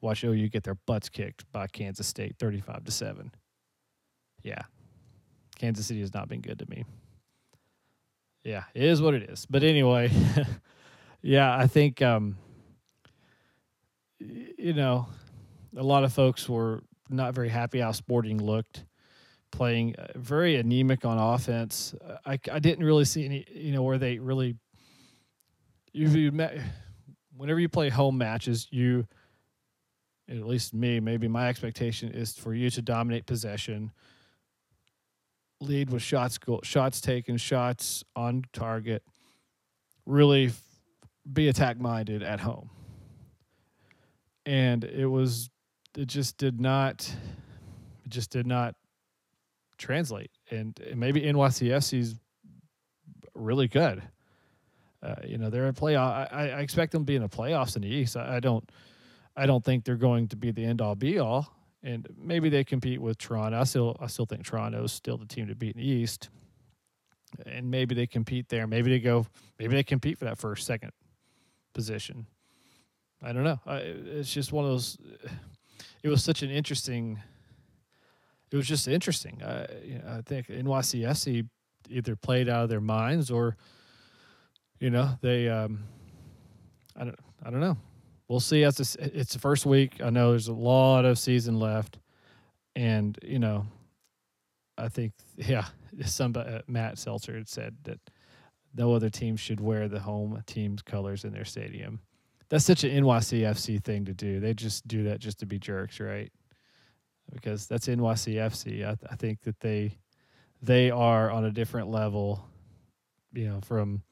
Watch OU get their butts kicked by Kansas State, 35 to seven. Yeah, Kansas City has not been good to me. Yeah, it is what it is. But anyway, yeah, I think um, you know a lot of folks were not very happy how Sporting looked, playing uh, very anemic on offense. I, I didn't really see any, you know, where they really. You, whenever you play home matches, you, at least me, maybe my expectation is for you to dominate possession, lead with shots, shots taken, shots on target, really be attack minded at home. And it was it just did not it just did not translate. And maybe NYCFC's really good. Uh, you know, they're a playoff. I, I expect them to be in the playoffs in the East. I, I don't. I don't think they're going to be the end all be all. And maybe they compete with Toronto. I still I still think Toronto's still the team to beat in the East. And maybe they compete there. Maybe they go. Maybe they compete for that first, second position. I don't know. I, it's just one of those. It was such an interesting. It was just interesting. I, you know, I think NYCFC either played out of their minds or, you know, they. Um, I don't. I don't know. We'll see. As this, it's the first week. I know there's a lot of season left, and you know, I think yeah, somebody uh, Matt Seltzer had said that no other team should wear the home team's colors in their stadium that's such an NYCFC thing to do. They just do that just to be jerks, right? Because that's NYCFC. I, I think that they they are on a different level, you know, from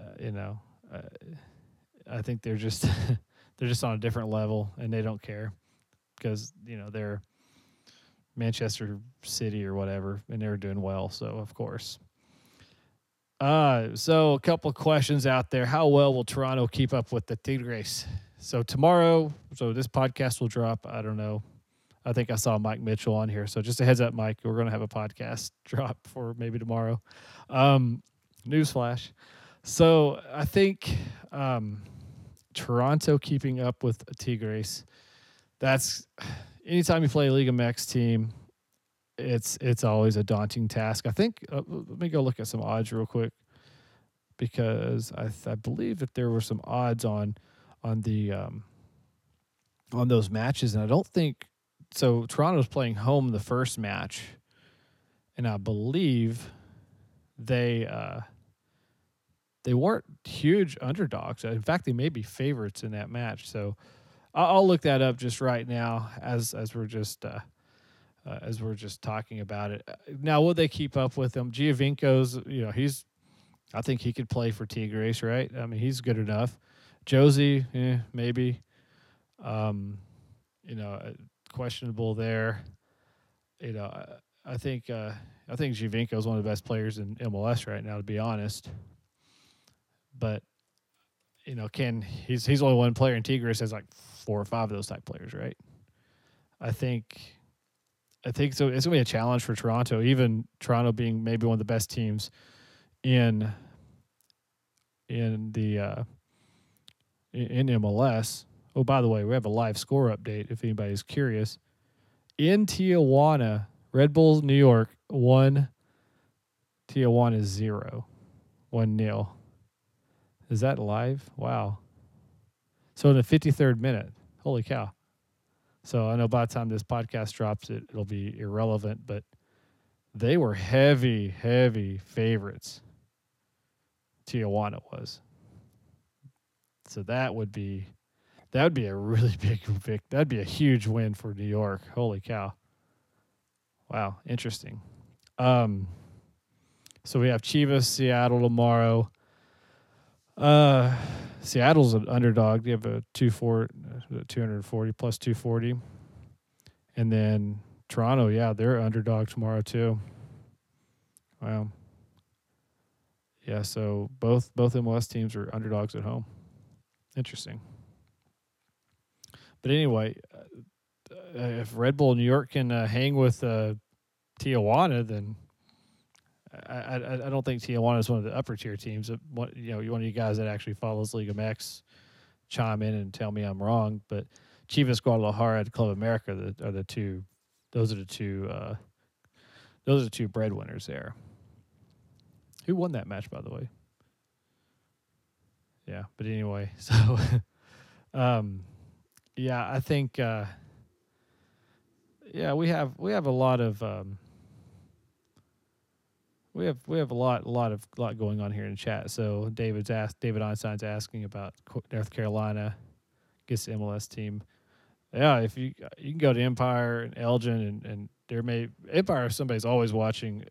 uh, you know, uh, I think they're just they're just on a different level and they don't care because you know they're Manchester City or whatever and they're doing well. So of course. Uh, so a couple questions out there. How well will Toronto keep up with the Tigres? So tomorrow, so this podcast will drop. I don't know. I think I saw Mike Mitchell on here. So just a heads up, Mike, we're going to have a podcast drop for maybe tomorrow. Um, newsflash. So I think um, Toronto keeping up with Tigres. That's anytime you play a League of Mex team, it's it's always a daunting task. I think uh, let me go look at some odds real quick because I I believe that there were some odds on on the um, on those matches, and I don't think so. Toronto's playing home the first match, and I believe they uh, they weren't huge underdogs. In fact, they may be favorites in that match. So I'll look that up just right now as as we're just. Uh, uh, as we're just talking about it. Now, will they keep up with them? Giovinco's, you know, he's, I think he could play for Tigres, right? I mean, he's good enough. Jozy, eh, maybe. Um, you know, uh, questionable there. You know, I, I think uh, I think Giovinco is one of the best players in MLS right now, to be honest. But you know, can he's he's only one player in Tigres has like four or five of those type players, right? I think I think so. It's gonna be a challenge for Toronto, even Toronto being maybe one of the best teams in in the uh, in MLS. Oh, by the way, we have a live score update if anybody's curious. In Tijuana, Red Bulls New York one, Tijuana zero, one nil. Is that live? Wow. So in the fifty third minute, holy cow! So I know by the time this podcast drops, it, it'll be irrelevant, but they were heavy, heavy favorites. Tijuana was. So that would be that would be a really big vic. That'd be a huge win for New York. Holy cow. Wow, interesting. Um so we have Chivas Seattle tomorrow. Uh Seattle's an underdog. They have a two four, uh, 240 plus 240. And then Toronto, yeah, they're underdog tomorrow too. Wow. Yeah, so both both MLS teams are underdogs at home. Interesting. But anyway, uh, if Red Bull New York can uh, hang with uh, Tijuana, then I, I, I don't think Tijuana is one of the upper tier teams. You know, one of you guys that actually follows Liga MX, chime in and tell me I'm wrong. But Chivas Guadalajara and Club America are the two. Those are the two. Uh, those are the two breadwinners there. Who won that match, by the way? Yeah, but anyway, so um, yeah, I think uh, yeah we have we have a lot of. Um, we have we have a lot a lot of lot going on here in chat. So David's asked David Einstein's asking about North Carolina gets the MLS team. Yeah, if you you can go to Empire and Elgin and and there may Empire somebody's always watching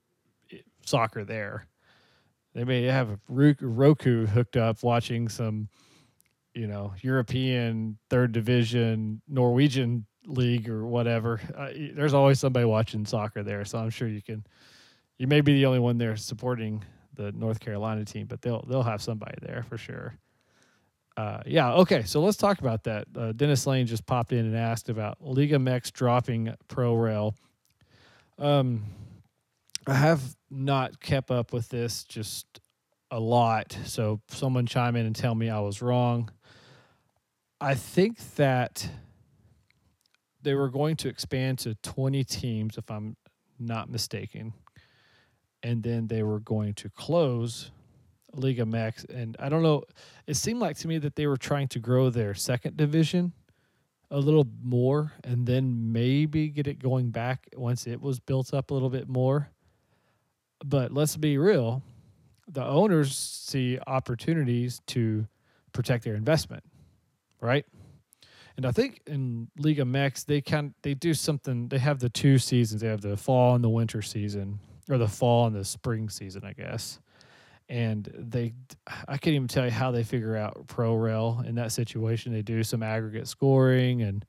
soccer there. They may have Roku hooked up watching some you know European third division Norwegian league or whatever. Uh, there's always somebody watching soccer there, so I'm sure you can. You may be the only one there supporting the North Carolina team, but they'll they'll have somebody there for sure. Uh, yeah, okay. So let's talk about that. Uh, Dennis Lane just popped in and asked about Liga MX dropping Pro Rail. Um, I have not kept up with this just a lot. So someone chime in and tell me I was wrong. I think that they were going to expand to 20 teams, if I'm not mistaken. And then they were going to close Liga MX. And I don't know, it seemed like to me that they were trying to grow their second division a little more and then maybe get it going back once it was built up a little bit more. But let's be real, the owners see opportunities to protect their investment, right? And I think in Liga MX they can they do something. They have the two seasons. They have the fall and the winter season, or the fall and the spring season, I guess. And they, I can't even tell you how they figure out pro rail in that situation. They do some aggregate scoring, and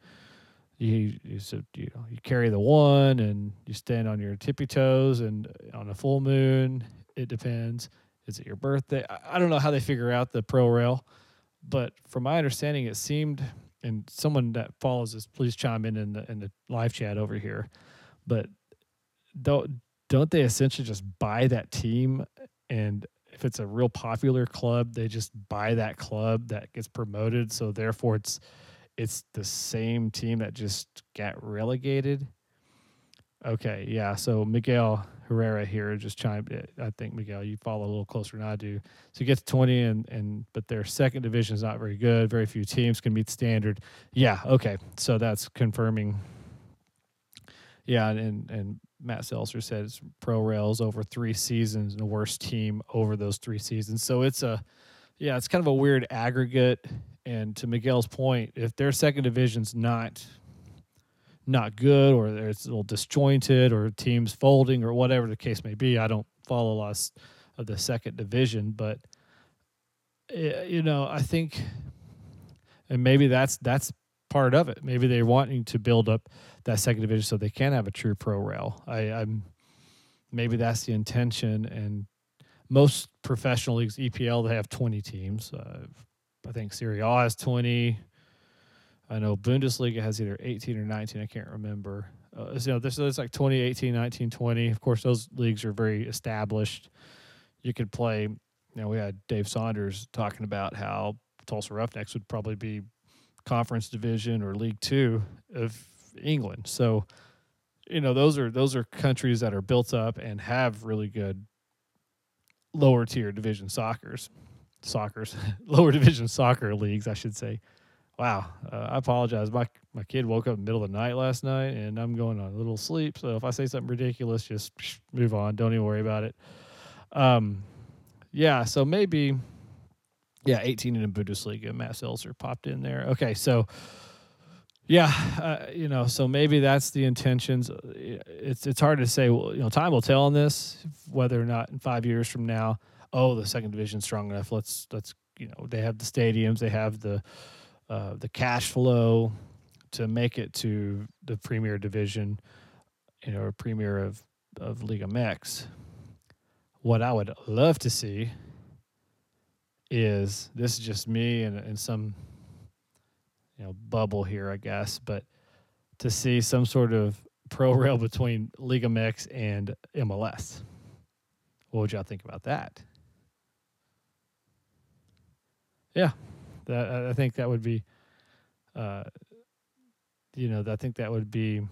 you you, you know you carry the one, and you stand on your tippy toes, and uh, on a full moon, it depends is it your birthday? I, I don't know how they figure out the pro rail, but from my understanding, it seemed, and someone that follows this, please chime in in the in the live chat over here. But don't don't they essentially just buy that team and if it's a real popular club, they just buy that club that gets promoted. So therefore, it's it's the same team that just got relegated. Okay, yeah. So Miguel Herrera here just chimed. In. I think Miguel, you follow a little closer than I do. So you get to twenty, and and but their second division is not very good. Very few teams can meet standard. Yeah. Okay. So that's confirming. Yeah, and and Matt Seltzer says Pro Rails over three seasons, and the worst team over those three seasons. So it's a, yeah, it's kind of a weird aggregate. And to Miguel's point, if their second division's not not good or it's a little disjointed or teams folding or whatever the case may be. I don't follow a lot of the second division, but eh, you know, I think, and maybe that's that's part of it. Maybe they're wanting to build up that second division so they can have a true pro rail. I, I'm maybe that's the intention. And most professional leagues, EPL, they have 20 teams. Uh, I think Serie A has 20. I know Bundesliga has either 18 or 19. I can't remember. Uh, you know, this is like 2018, 19, 20. Of course, those leagues are very established. You could play. You know, we had Dave Saunders talking about how Tulsa Roughnecks would probably be conference division or League Two of England. So, you know, those are those are countries that are built up and have really good lower tier division soccer's soccer's lower division soccer leagues, I should say. Wow, uh, I apologize. My my kid woke up in the middle of the night last night, and I'm going on a little sleep. So if I say something ridiculous, just move on. Don't even worry about it. Um, yeah. So maybe, yeah, 18 in the Bundesliga. Matt Seltzer popped in there. Okay, so yeah, uh, you know, so maybe that's the intentions. It's it's hard to say. Well, you know, time will tell on this whether or not in five years from now, oh, the second division's strong enough. Let's let's you know they have the stadiums, they have the uh, the cash flow to make it to the premier division, you know, or premier of of Liga MX. What I would love to see is this is just me and, and some you know bubble here, I guess, but to see some sort of pro rail between Liga MX and MLS. What would y'all think about that? Yeah, that I think that would be, uh, you know, I think that would be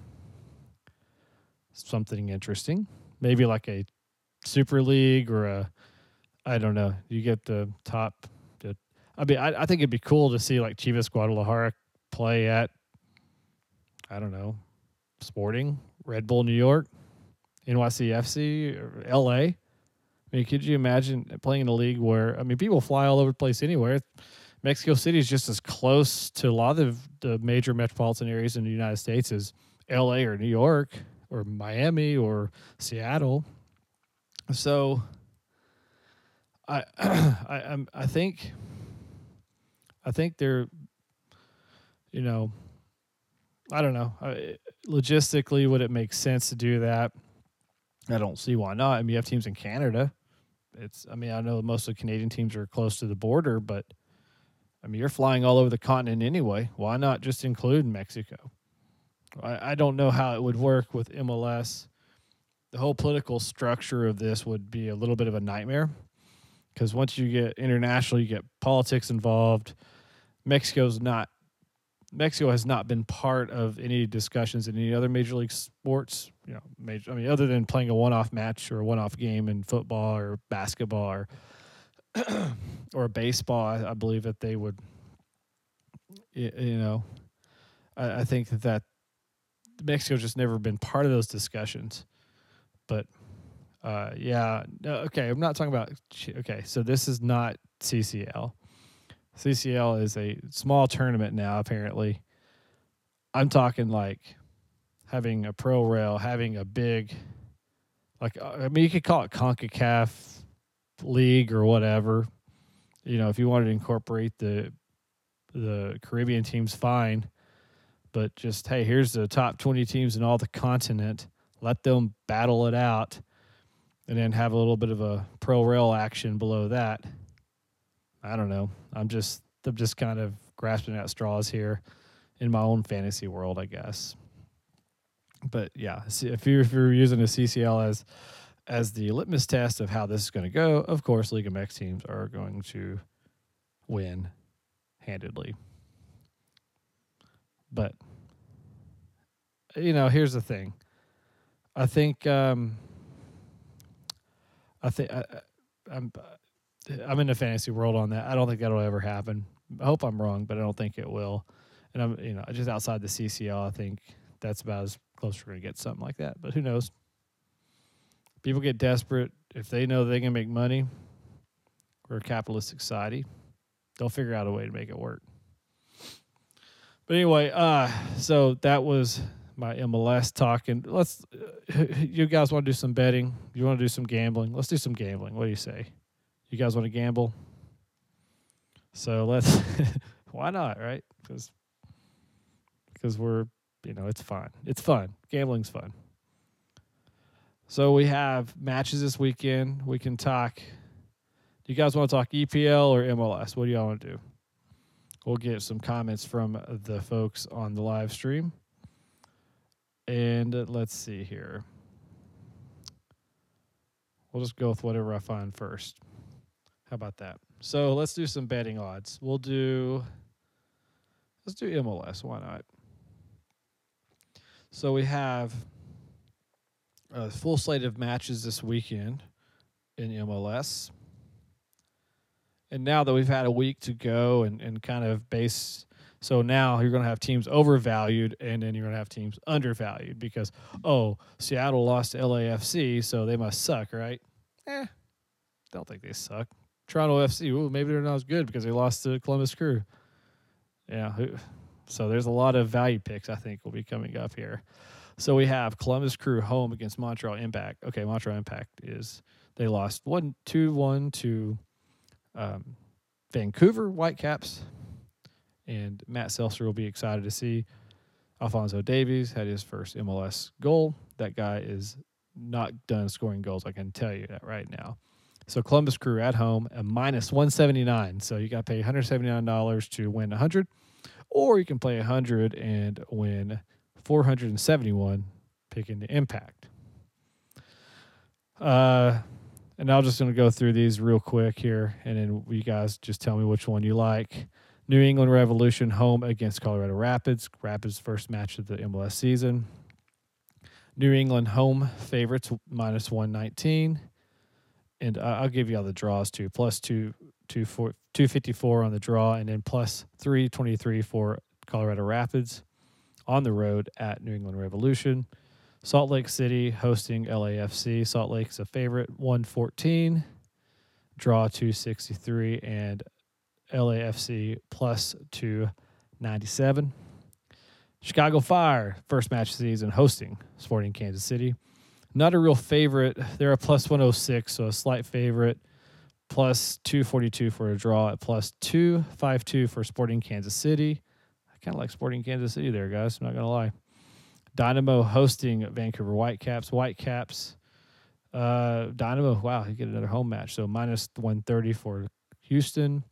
something interesting. Maybe like a super league or a, I don't know. You get the top. I mean, I, I think it'd be cool to see like Chivas Guadalajara play at, I don't know, Sporting, Red Bull New York, NYCFC, or LA. I mean, could you imagine playing in a league where I mean, people fly all over the place anywhere. Mexico City is just as close to a lot of the major metropolitan areas in the United States as LA or New York or Miami or Seattle. So I I I think I think they're you know I don't know. I, logistically, would it make sense to do that? I don't see why not. I mean, you have teams in Canada. It's. I mean, I know most of the Canadian teams are close to the border, but I mean, you're flying all over the continent anyway. Why not just include Mexico? I, I don't know how it would work with MLS. The whole political structure of this would be a little bit of a nightmare because once you get international, you get politics involved. Mexico's not Mexico has not been part of any discussions in any other major league sports. You know, major. I mean, other than playing a one-off match or a one-off game in football or basketball or or baseball, I, I, believe that they would. You know, I, I think that Mexico's just never been part of those discussions. But uh, yeah, no, okay, I'm not talking about. Okay, so this is not CCL. CCL is a small tournament now, apparently. I'm talking like having a pro rail, having a big, like, uh, I mean, you could call it CONCACAF league or whatever. You know, if you wanted to incorporate the the Caribbean teams, fine. But just hey, here's the top 20 teams in all the continent. Let them battle it out, and then have a little bit of a pro rail action below that. I don't know. I'm just I'm just kind of grasping at straws here in my own fantasy world, I guess. But yeah, if you're if you're using a CCL as as the litmus test of how this is going to go, of course, League MX teams are going to win handedly. But you know, here's the thing. I think um, I think I, I'm I'm in a fantasy world on that. I don't think that'll ever happen. I hope I'm wrong, but I don't think it will. And I'm, you know, just outside the CCL, I think that's about as close we're to get something like that. But who knows? People get desperate if they know they can make money. We're a capitalistic society. They'll figure out a way to make it work. But anyway, uh, so that was my MLS talking. Let's, uh, you guys want to do some betting? You want to do some gambling? Let's do some gambling. What do you say? You guys want to gamble? So let's. why not, right? Because because we're you know it's fun. It's fun. Gambling's fun. So we have matches this weekend. We can talk. Do you guys want to talk EPL or MLS? What do y'all want to do? We'll get some comments from the folks on the live stream. And let's see here. We'll just go with whatever I find first. How about that? So let's do some betting odds. We'll do let's do MLS. Why not? So we have a full slate of matches this weekend in MLS. And now that we've had a week to go and, and kind of base so now you're going to have teams overvalued and then you're going to have teams undervalued because, oh, Seattle lost to LAFC, so they must suck, right? Eh, don't think they suck. Toronto FC. Ooh, maybe they're not as good because they lost to Columbus Crew. Yeah. So there's a lot of value picks I think will be coming up here. So we have Columbus Crew home against Montreal Impact. Okay, Montreal Impact is they lost one two one to um, Vancouver Whitecaps, and Matt Seltzer will be excited to see. Alphonso Davies had his first MLS goal. That guy is not done scoring goals. I can tell you that right now. So Columbus Crew at home a minus 179. So you got to pay $179 to win 100 or you can play 100 and win 471 picking the impact. Uh and I'm just going to go through these real quick here and then you guys just tell me which one you like. New England Revolution home against Colorado Rapids. Rapids first match of the MLS season. New England home favorites minus 119 and I'll give you all the draws too. Plus two, two, four, 254 on the draw, and then plus 323 for Colorado Rapids on the road at New England Revolution. Salt Lake City hosting LAFC. Salt Lake's a favorite, 114. Draw 263, and LAFC plus 297. Chicago Fire, first match of the season hosting Sporting Kansas City. Not a real favorite. They're a plus 106, so a slight favorite. Plus 242 for a draw at plus 252 for Sporting Kansas City. I kind of like Sporting Kansas City there, guys. I'm not gonna lie. Dynamo hosting Vancouver Whitecaps. Whitecaps. Uh, Dynamo. Wow, you get another home match. So minus 130 for Houston,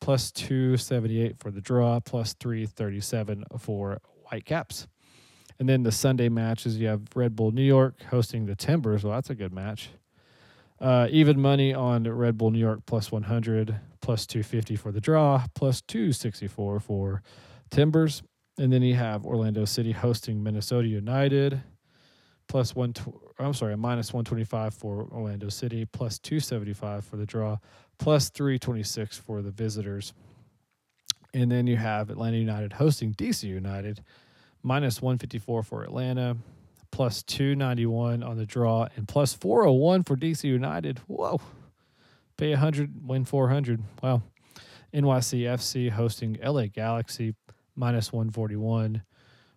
plus 278 for the draw, plus 337 for Whitecaps. And then the Sunday matches, you have Red Bull New York hosting the Timbers. Well, that's a good match. Uh, even money on Red Bull New York plus 100, plus 250 for the draw, plus 264 for Timbers. And then you have Orlando City hosting Minnesota United, plus one. I'm sorry, minus 125 for Orlando City, plus 275 for the draw, plus 326 for the visitors. And then you have Atlanta United hosting DC United, minus 154 for Atlanta, plus 291 on the draw, and plus 401 for DC United. Whoa. Pay 100, win 400. Wow. NYCFC hosting LA Galaxy, minus 141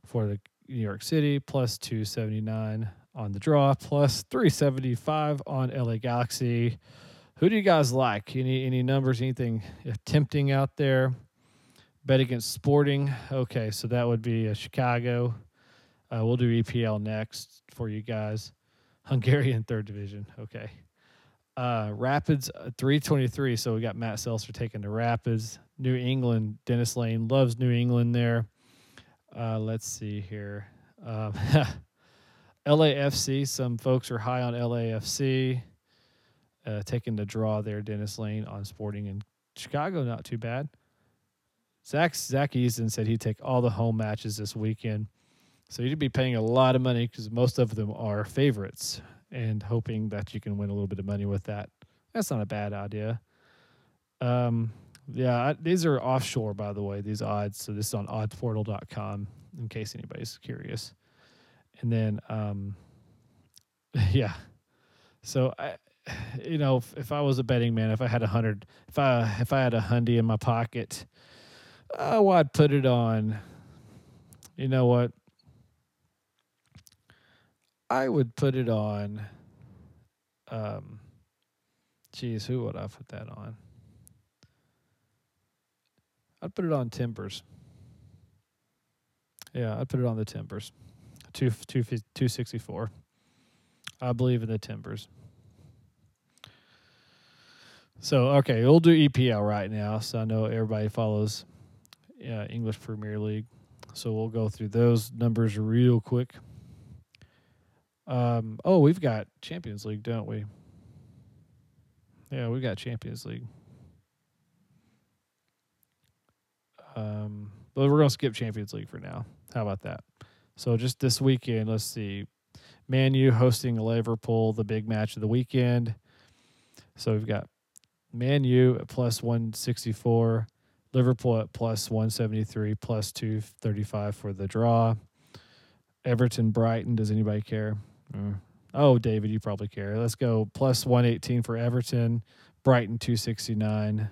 for the New York City, plus 279 on the draw, plus 375 on LA Galaxy. Who do you guys like? Any any numbers, anything tempting out there? Bet against Sporting. Okay, so that would be a Chicago. Uh, we'll do EPL next for you guys. Hungarian third division. Okay. Uh, Rapids uh, 323. So we got Matt Seltzer taking the Rapids. New England, Dennis Lane loves New England there. Uh, let's see here. Um, LAFC. Some folks are high on LAFC. Uh, taking the draw there, Dennis Lane on Sporting in Chicago. Not too bad. Zach Zach Easton said he'd take all the home matches this weekend. So you'd be paying a lot of money because most of them are favorites and hoping that you can win a little bit of money with that. That's not a bad idea. Um, yeah, these are offshore, by the way, these odds. So this is on oddsportal.com in case anybody's curious. And then, um, yeah. So I, you know, if, if I was a betting man, if I had a hundred, if I if I had a hundy in my pocket, Oh, I'd put it on. You know what? I would put it on. Um, geez, who would I put that on? I'd put it on Timbers. Yeah, I'd put it on the Timbers. Two, two, 264. I believe in the Timbers. So, okay, we'll do EPL right now. So I know everybody follows uh, English Premier League. So we'll go through those numbers real quick. Um, oh, we've got Champions League, don't we? Yeah, we've got Champions League. Um, but we're to skip Champions League for now. How about that? So just this weekend, let's see. Man U hosting Liverpool, the big match of the weekend. So we've got Man U at plus 164, Liverpool at plus 173, plus 235 for the draw. Everton, Brighton. Does anybody care? Mm. Oh, David, you probably care. Let's go plus 118 for Everton, Brighton 269,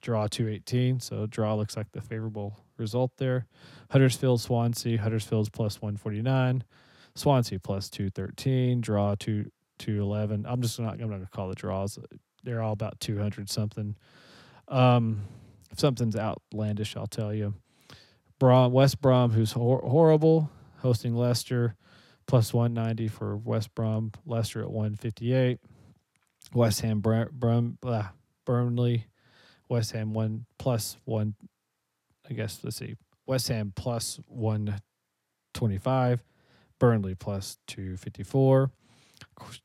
draw 218. So draw looks like the favorable result there. Huddersfield, Swansea. Huddersfield's plus 149, Swansea plus 213, draw 2 211. I'm just not. I'm not going to call the draws. They're all about 200 something. Um, if something's outlandish, I'll tell you. Brom, West Brom, who's hor- horrible, hosting Leicester, plus 190 for West Brom. Leicester at 158. West Ham, Br- blah, Burnley, West Ham one plus one. I guess let's see. West Ham plus 125. Burnley plus 254.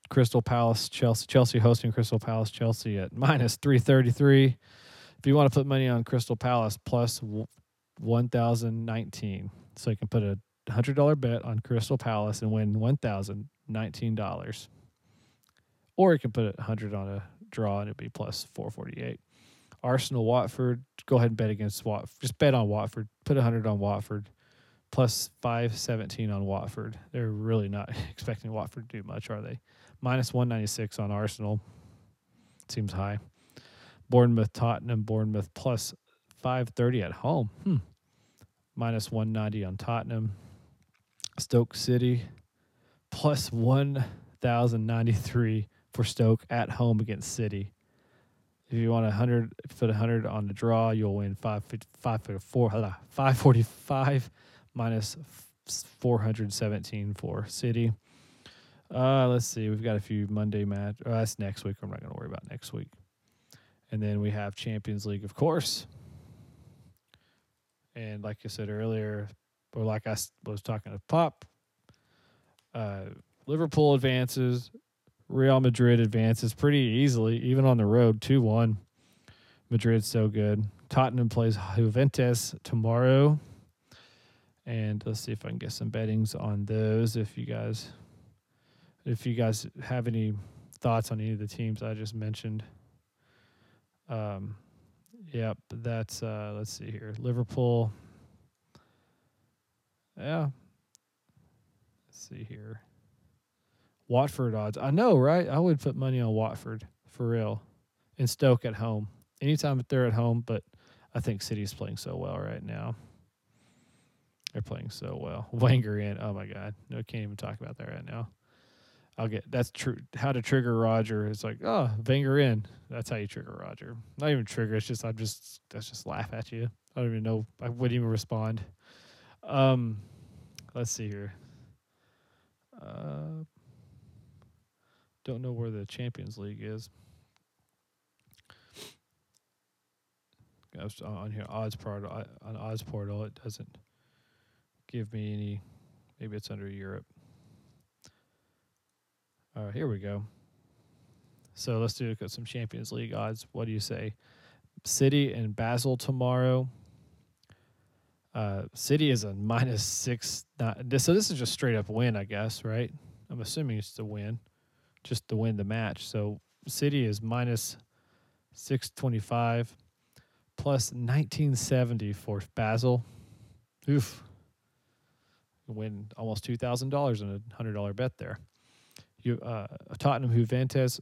Crystal Palace, Chelsea, Chelsea hosting Crystal Palace, Chelsea at minus 333. If you want to put money on Crystal Palace plus 1019 so you can put a $100 bet on Crystal Palace and win $1,019. Or you can put a 100 on a draw and it'd be plus 448. Arsenal Watford, go ahead and bet against Watford. Just bet on Watford. Put a 100 on Watford. Plus 517 on Watford. They're really not expecting Watford to do much, are they? Minus 196 on Arsenal. Seems high. Bournemouth, Tottenham, Bournemouth plus 530 at home. Hmm. Minus 190 on Tottenham. Stoke City plus 1,093 for Stoke at home against City. If you want a hundred, put a hundred on the draw, you'll win five five four five forty five minus four hundred seventeen for City. Uh, let's see. We've got a few Monday match. Oh, that's next week. I'm not going to worry about next week. And then we have Champions League, of course. And like I said earlier, or like I was talking to Pop, uh, Liverpool advances, Real Madrid advances pretty easily, even on the road, 2 1. Madrid's so good. Tottenham plays Juventus tomorrow. And let's see if I can get some bettings on those if you guys if you guys have any thoughts on any of the teams I just mentioned. Um yep, that's uh let's see here. Liverpool. Yeah. Let's see here. Watford odds. I know, right? I would put money on Watford for real. And Stoke at home. Anytime they're at home, but I think City's playing so well right now. They're playing so well. Wenger in. Oh my God. No, I can't even talk about that right now. I'll get that's true. How to trigger Roger is like, oh, Wenger in. That's how you trigger Roger. Not even trigger. It's just I'm just that's just laugh at you. I don't even know. I wouldn't even respond. Um, let's see here. Uh, don't know where the Champions League is. on here odds portal on odds portal it doesn't give me any maybe it's under Europe. Right, here we go. So let's do some Champions League odds. What do you say? City and Basel tomorrow. Uh, City is a minus six. So this is just straight up win, I guess, right? I'm assuming it's to win just to win the match. So City is minus 625 plus 1970 for Basel. Oof. Win almost $2,000 in a $100 bet there. You uh, Tottenham Juventus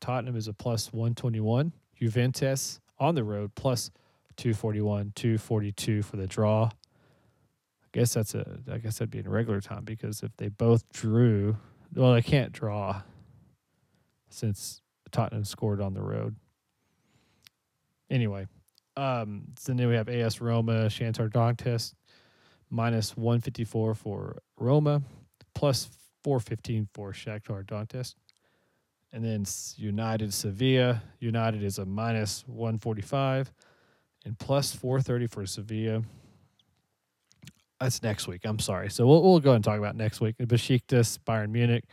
Tottenham is a plus 121. Juventus on the road plus 241, 242 for the draw. I guess that's a I guess that'd be in regular time because if they both drew, well they can't draw since Tottenham scored on the road. Anyway, um, so then we have AS Roma, Shakhtar Donetsk, minus 154 for Roma, plus 415 for Shakhtar Donetsk. And then United Sevilla. United is a minus 145 and plus 430 for Sevilla. That's next week. I'm sorry. So we'll, we'll go and talk about next week. Besiktas, Bayern Munich.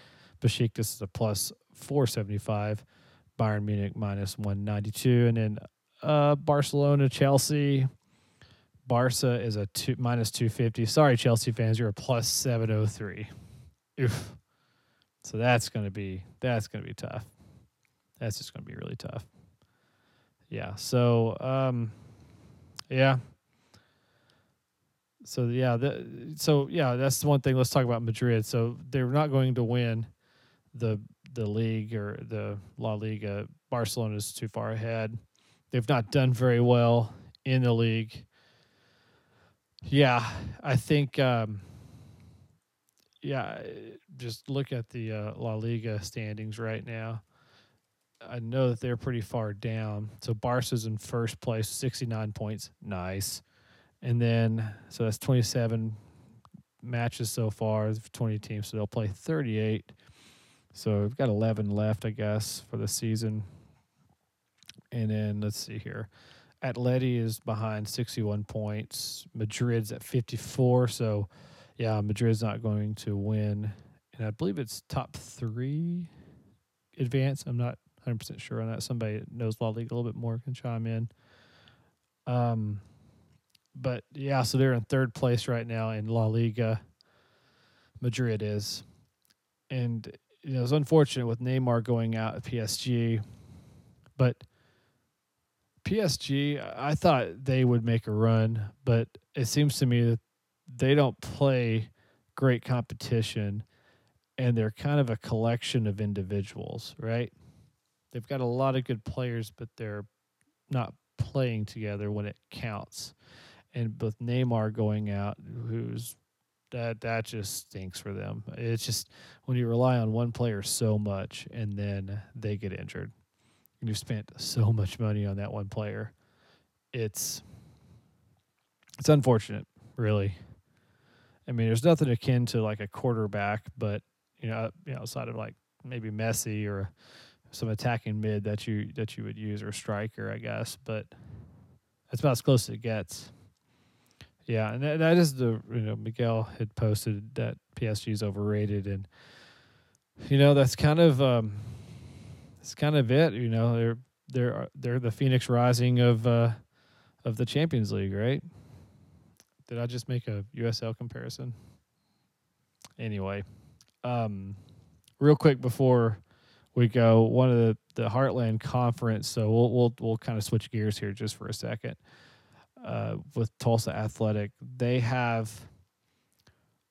Besiktas is a plus 475. Bayern Munich minus 192. And then uh, Barcelona, Chelsea. Barca is a two, minus 250. Sorry, Chelsea fans, you're a plus 703. Oof. So that's going to be that's going to be tough. That's just going to be really tough. Yeah. So um yeah. So yeah, the, so yeah, that's the one thing. Let's talk about Madrid. So they're not going to win the the league or the La Liga. Barcelona is too far ahead. They've not done very well in the league. Yeah, I think. Um, yeah, just look at the uh, La Liga standings right now. I know that they're pretty far down. So Barca's in first place, 69 points. Nice. And then, so that's 27 matches so far, 20 teams. So they'll play 38. So we've got 11 left, I guess, for the season. And then let's see here. Atleti is behind 61 points. Madrid's at 54. So, yeah, Madrid's not going to win. And I believe it's top three advance. I'm not 100% sure on that. Somebody that knows La Liga a little bit more can chime in. Um, but yeah, so they're in third place right now in La Liga. Madrid is. And you know, it's unfortunate with Neymar going out at PSG, but PSG, I thought they would make a run, but it seems to me that they don't play great competition and they're kind of a collection of individuals, right? They've got a lot of good players, but they're not playing together when it counts. And with Neymar going out, who's that that just stinks for them. It's just when you rely on one player so much and then they get injured. And you've spent so much money on that one player. It's it's unfortunate, really. I mean, there's nothing akin to like a quarterback, but you know, you know, outside of like maybe Messi or some attacking mid that you that you would use or striker, I guess. But that's about as close as it gets. Yeah, and that, that is the you know Miguel had posted that PSG is overrated, and you know that's kind of um, that's kind of it. You know they're they're they're the Phoenix Rising of uh, of the Champions League, right? Did I just make a USL comparison? Anyway, um, real quick before we go, one of the the Heartland Conference. So we'll we'll we'll kind of switch gears here just for a second uh, with Tulsa Athletic. They have,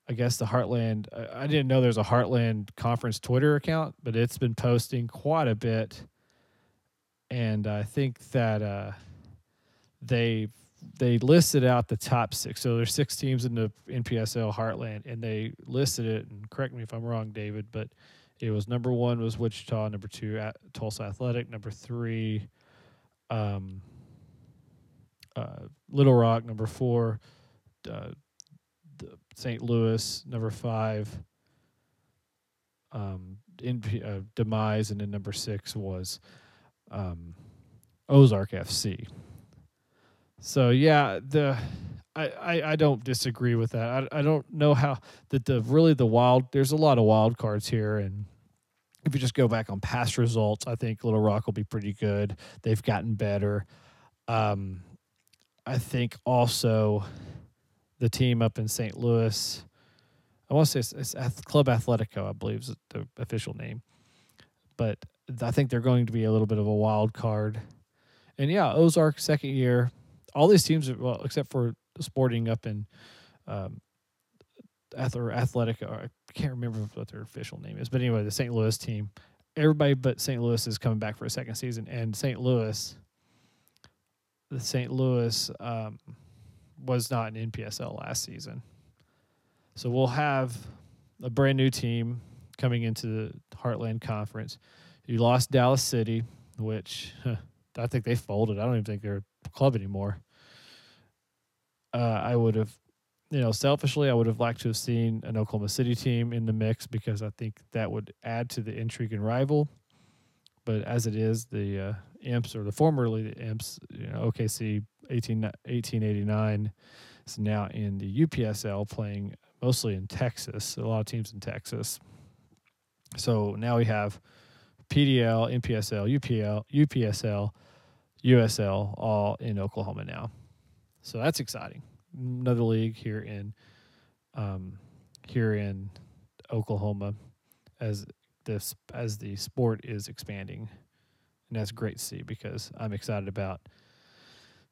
I guess, the Heartland. I didn't know there's a Heartland Conference Twitter account, but it's been posting quite a bit, and I think that uh, they they listed out the top six. So there's six teams in the NPSL Heartland, and they listed it. And correct me if I'm wrong, David, but it was number one was Wichita, number two at Tulsa Athletic, number three. Um, uh, Little Rock, number four, uh, St. Louis, number five, um, in uh, Demize, and then number six was um, Ozark FC. So yeah, the I, I, I don't disagree with that. I, I don't know how that the really the wild there's a lot of wild cards here and if you just go back on past results, I think Little Rock will be pretty good. They've gotten better. Um, I think also the team up in St. Louis. I want to say it's, it's Club Atletico, I believe is the official name. But I think they're going to be a little bit of a wild card. And yeah, Ozark second year. All these teams, well, except for Sporting up in um, Athletic, I can't remember what their official name is, but anyway, the St. Louis team. Everybody but St. Louis is coming back for a second season, and St. Louis the St. Louis um, was not in NPSL last season. So we'll have a brand new team coming into the Heartland Conference. You lost Dallas City, which huh, I think they folded. I don't even think they're a club anymore. Uh, I would have, you know, selfishly, I would have liked to have seen an Oklahoma City team in the mix because I think that would add to the intrigue and rival. But as it is, the uh, Imps or the formerly the Imps, you know, OKC 18, 1889 is now in the UPSL playing mostly in Texas. A lot of teams in Texas. So now we have PDL, NPSL, UPL, UPSL, USL all in Oklahoma now. So that's exciting. Another league here in um, here in Oklahoma as this as the sport is expanding and that's great to see because I'm excited about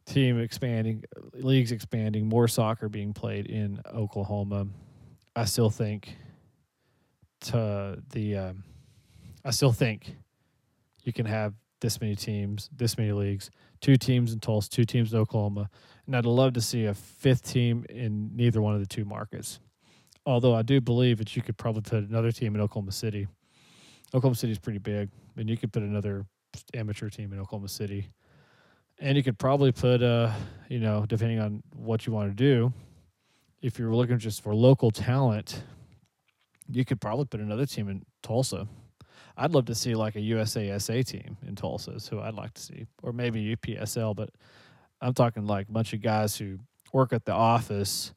team expanding, leagues expanding, more soccer being played in Oklahoma. I still think to the um, I still think you can have this many teams, this many leagues, two teams in Tulsa, two teams in Oklahoma, and I'd love to see a fifth team in neither one of the two markets. Although I do believe that you could probably put another team in Oklahoma City. Oklahoma City is pretty big, and you could put another amateur team in Oklahoma City. And you could probably put, uh, you know, depending on what you want to do, if you're looking just for local talent, you could probably put another team in Tulsa. I'd love to see like a USASA team in Tulsa, is who I'd like to see, or maybe UPSL. But I'm talking like a bunch of guys who work at the office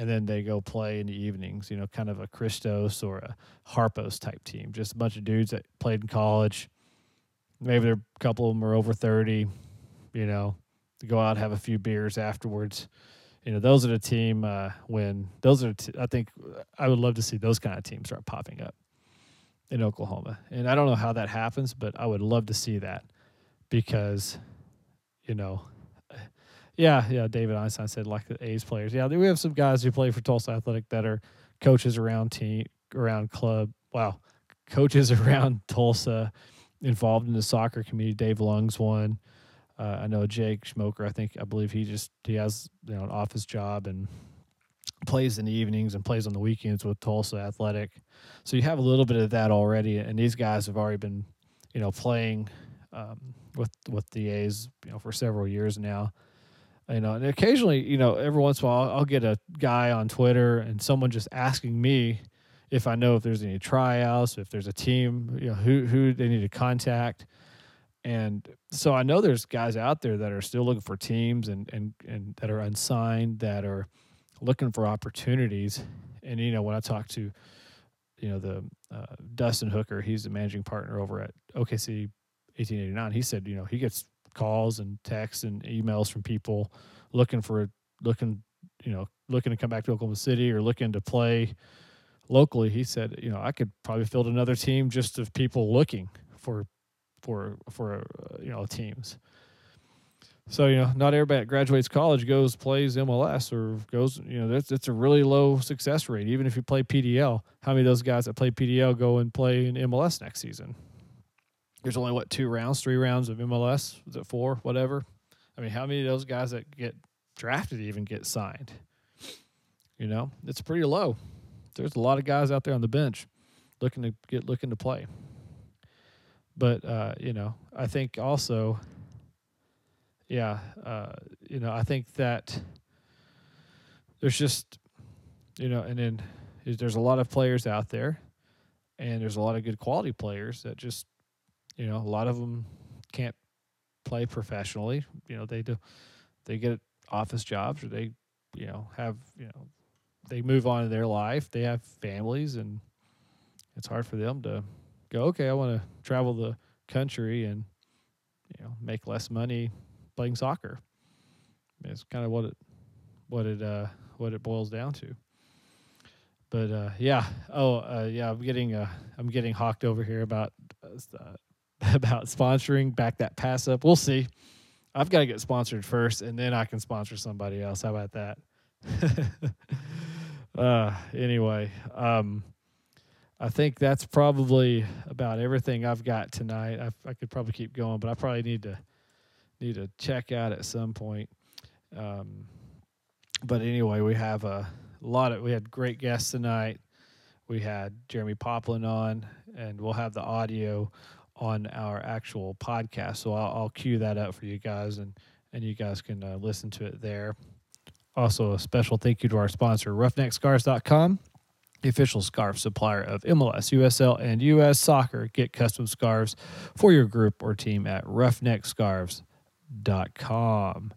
and then they go play in the evenings. You know, kind of a Christos or a Harpos type team, just a bunch of dudes that played in college maybe a couple of them are over 30, you know, go out have a few beers afterwards. You know, those are the team uh, when those are, t- I think I would love to see those kind of teams start popping up in Oklahoma. And I don't know how that happens, but I would love to see that because, you know, yeah, yeah. David Einstein said like the A's players. Yeah, we have some guys who play for Tulsa Athletic that are coaches around team, around club. Wow, coaches around Tulsa involved in the soccer community. Dave Lung's one. Uh, I know Jake Schmoker. I think I believe he just he has you know an office job and plays in the evenings and plays on the weekends with Tulsa Athletic. So you have a little bit of that already, and these guys have already been you know playing um, with with the A's, you know, for several years now. You know, and occasionally, you know, every once in a while, I'll, get a guy on Twitter and someone just asking me if I know if there's any tryouts, if there's a team, you know, who who they need to contact. And so I know there's guys out there that are still looking for teams and and and that are unsigned that are looking for opportunities. And you know, when I talk to you know the uh, Dustin Hooker, he's the managing partner over at OKC 1889. He said, you know, he gets calls and texts and emails from people looking for looking, you know, looking to come back to Oklahoma City or looking to play locally. He said, you know, I could probably field another team just of people looking for for for uh, you know teams. So you know, not everybody graduates college goes plays MLS or goes. You know, that's it's a really low success rate. Even if you play PDL, how many of those guys that play PDL go and play in MLS next season? There's only what two rounds, three rounds of MLS. Is it four? Whatever. I mean, how many of those guys that get drafted even get signed? You know, it's pretty low. There's a lot of guys out there on the bench looking to get looking to play. But uh, you know, I think also yeah, uh, you know, I think that there's just, you know, and then there's a lot of players out there, and there's a lot of good quality players that just, you know, a lot of them can't play professionally. You know, they do, they get office jobs or they, you know, have, you know, they move on in their life. They have families, and it's hard for them to go. Okay, I want to travel the country and, you know, make less money playing soccer. It's kind of what it what it uh, what it boils down to. But uh, yeah, oh uh, yeah, I'm getting uh, I'm getting hawked over here about uh, about sponsoring. Back that pass up. We'll see. I've got to get sponsored first, and then I can sponsor somebody else. How about that? uh, anyway, um, I think that's probably about everything I've got tonight. I, I could probably keep going, but I probably need to need to check out at some point. Um, but anyway, we have a lot of we had great guests tonight. We had Jeremie Poplin on, and we'll have the audio on our actual podcast. So I'll, I'll cue that up for you guys, and and you guys can uh, listen to it there. Also, a special thank you to our sponsor, RoughneckScarves.com, the official scarf supplier of MLS, USL, and US Soccer. Get custom scarves for your group or team at roughneckscarves.com.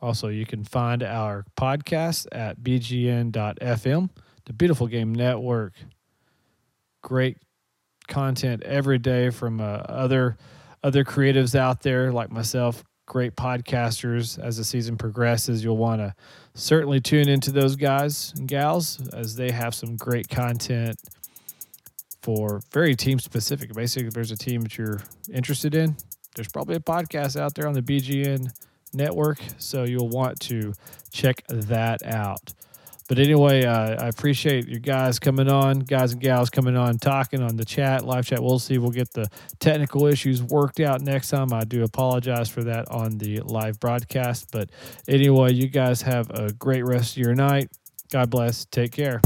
Also, you can find our podcast at bgn.fm, the Beautiful Game Network. Great content every day from uh, other other creatives out there like myself, great podcasters. As the season progresses, you'll want to certainly tune into those guys and gals as they have some great content for very team specific. Basically, if there's a team that you're interested in, there's probably a podcast out there on the BGN network, so you'll want to check that out. But anyway, uh, I appreciate you guys coming on, guys and gals coming on, talking on the chat, live chat. We'll see. We'll get the technical issues worked out next time. I do apologize for that on the live broadcast. But anyway, you guys have a great rest of your night. God bless. Take care.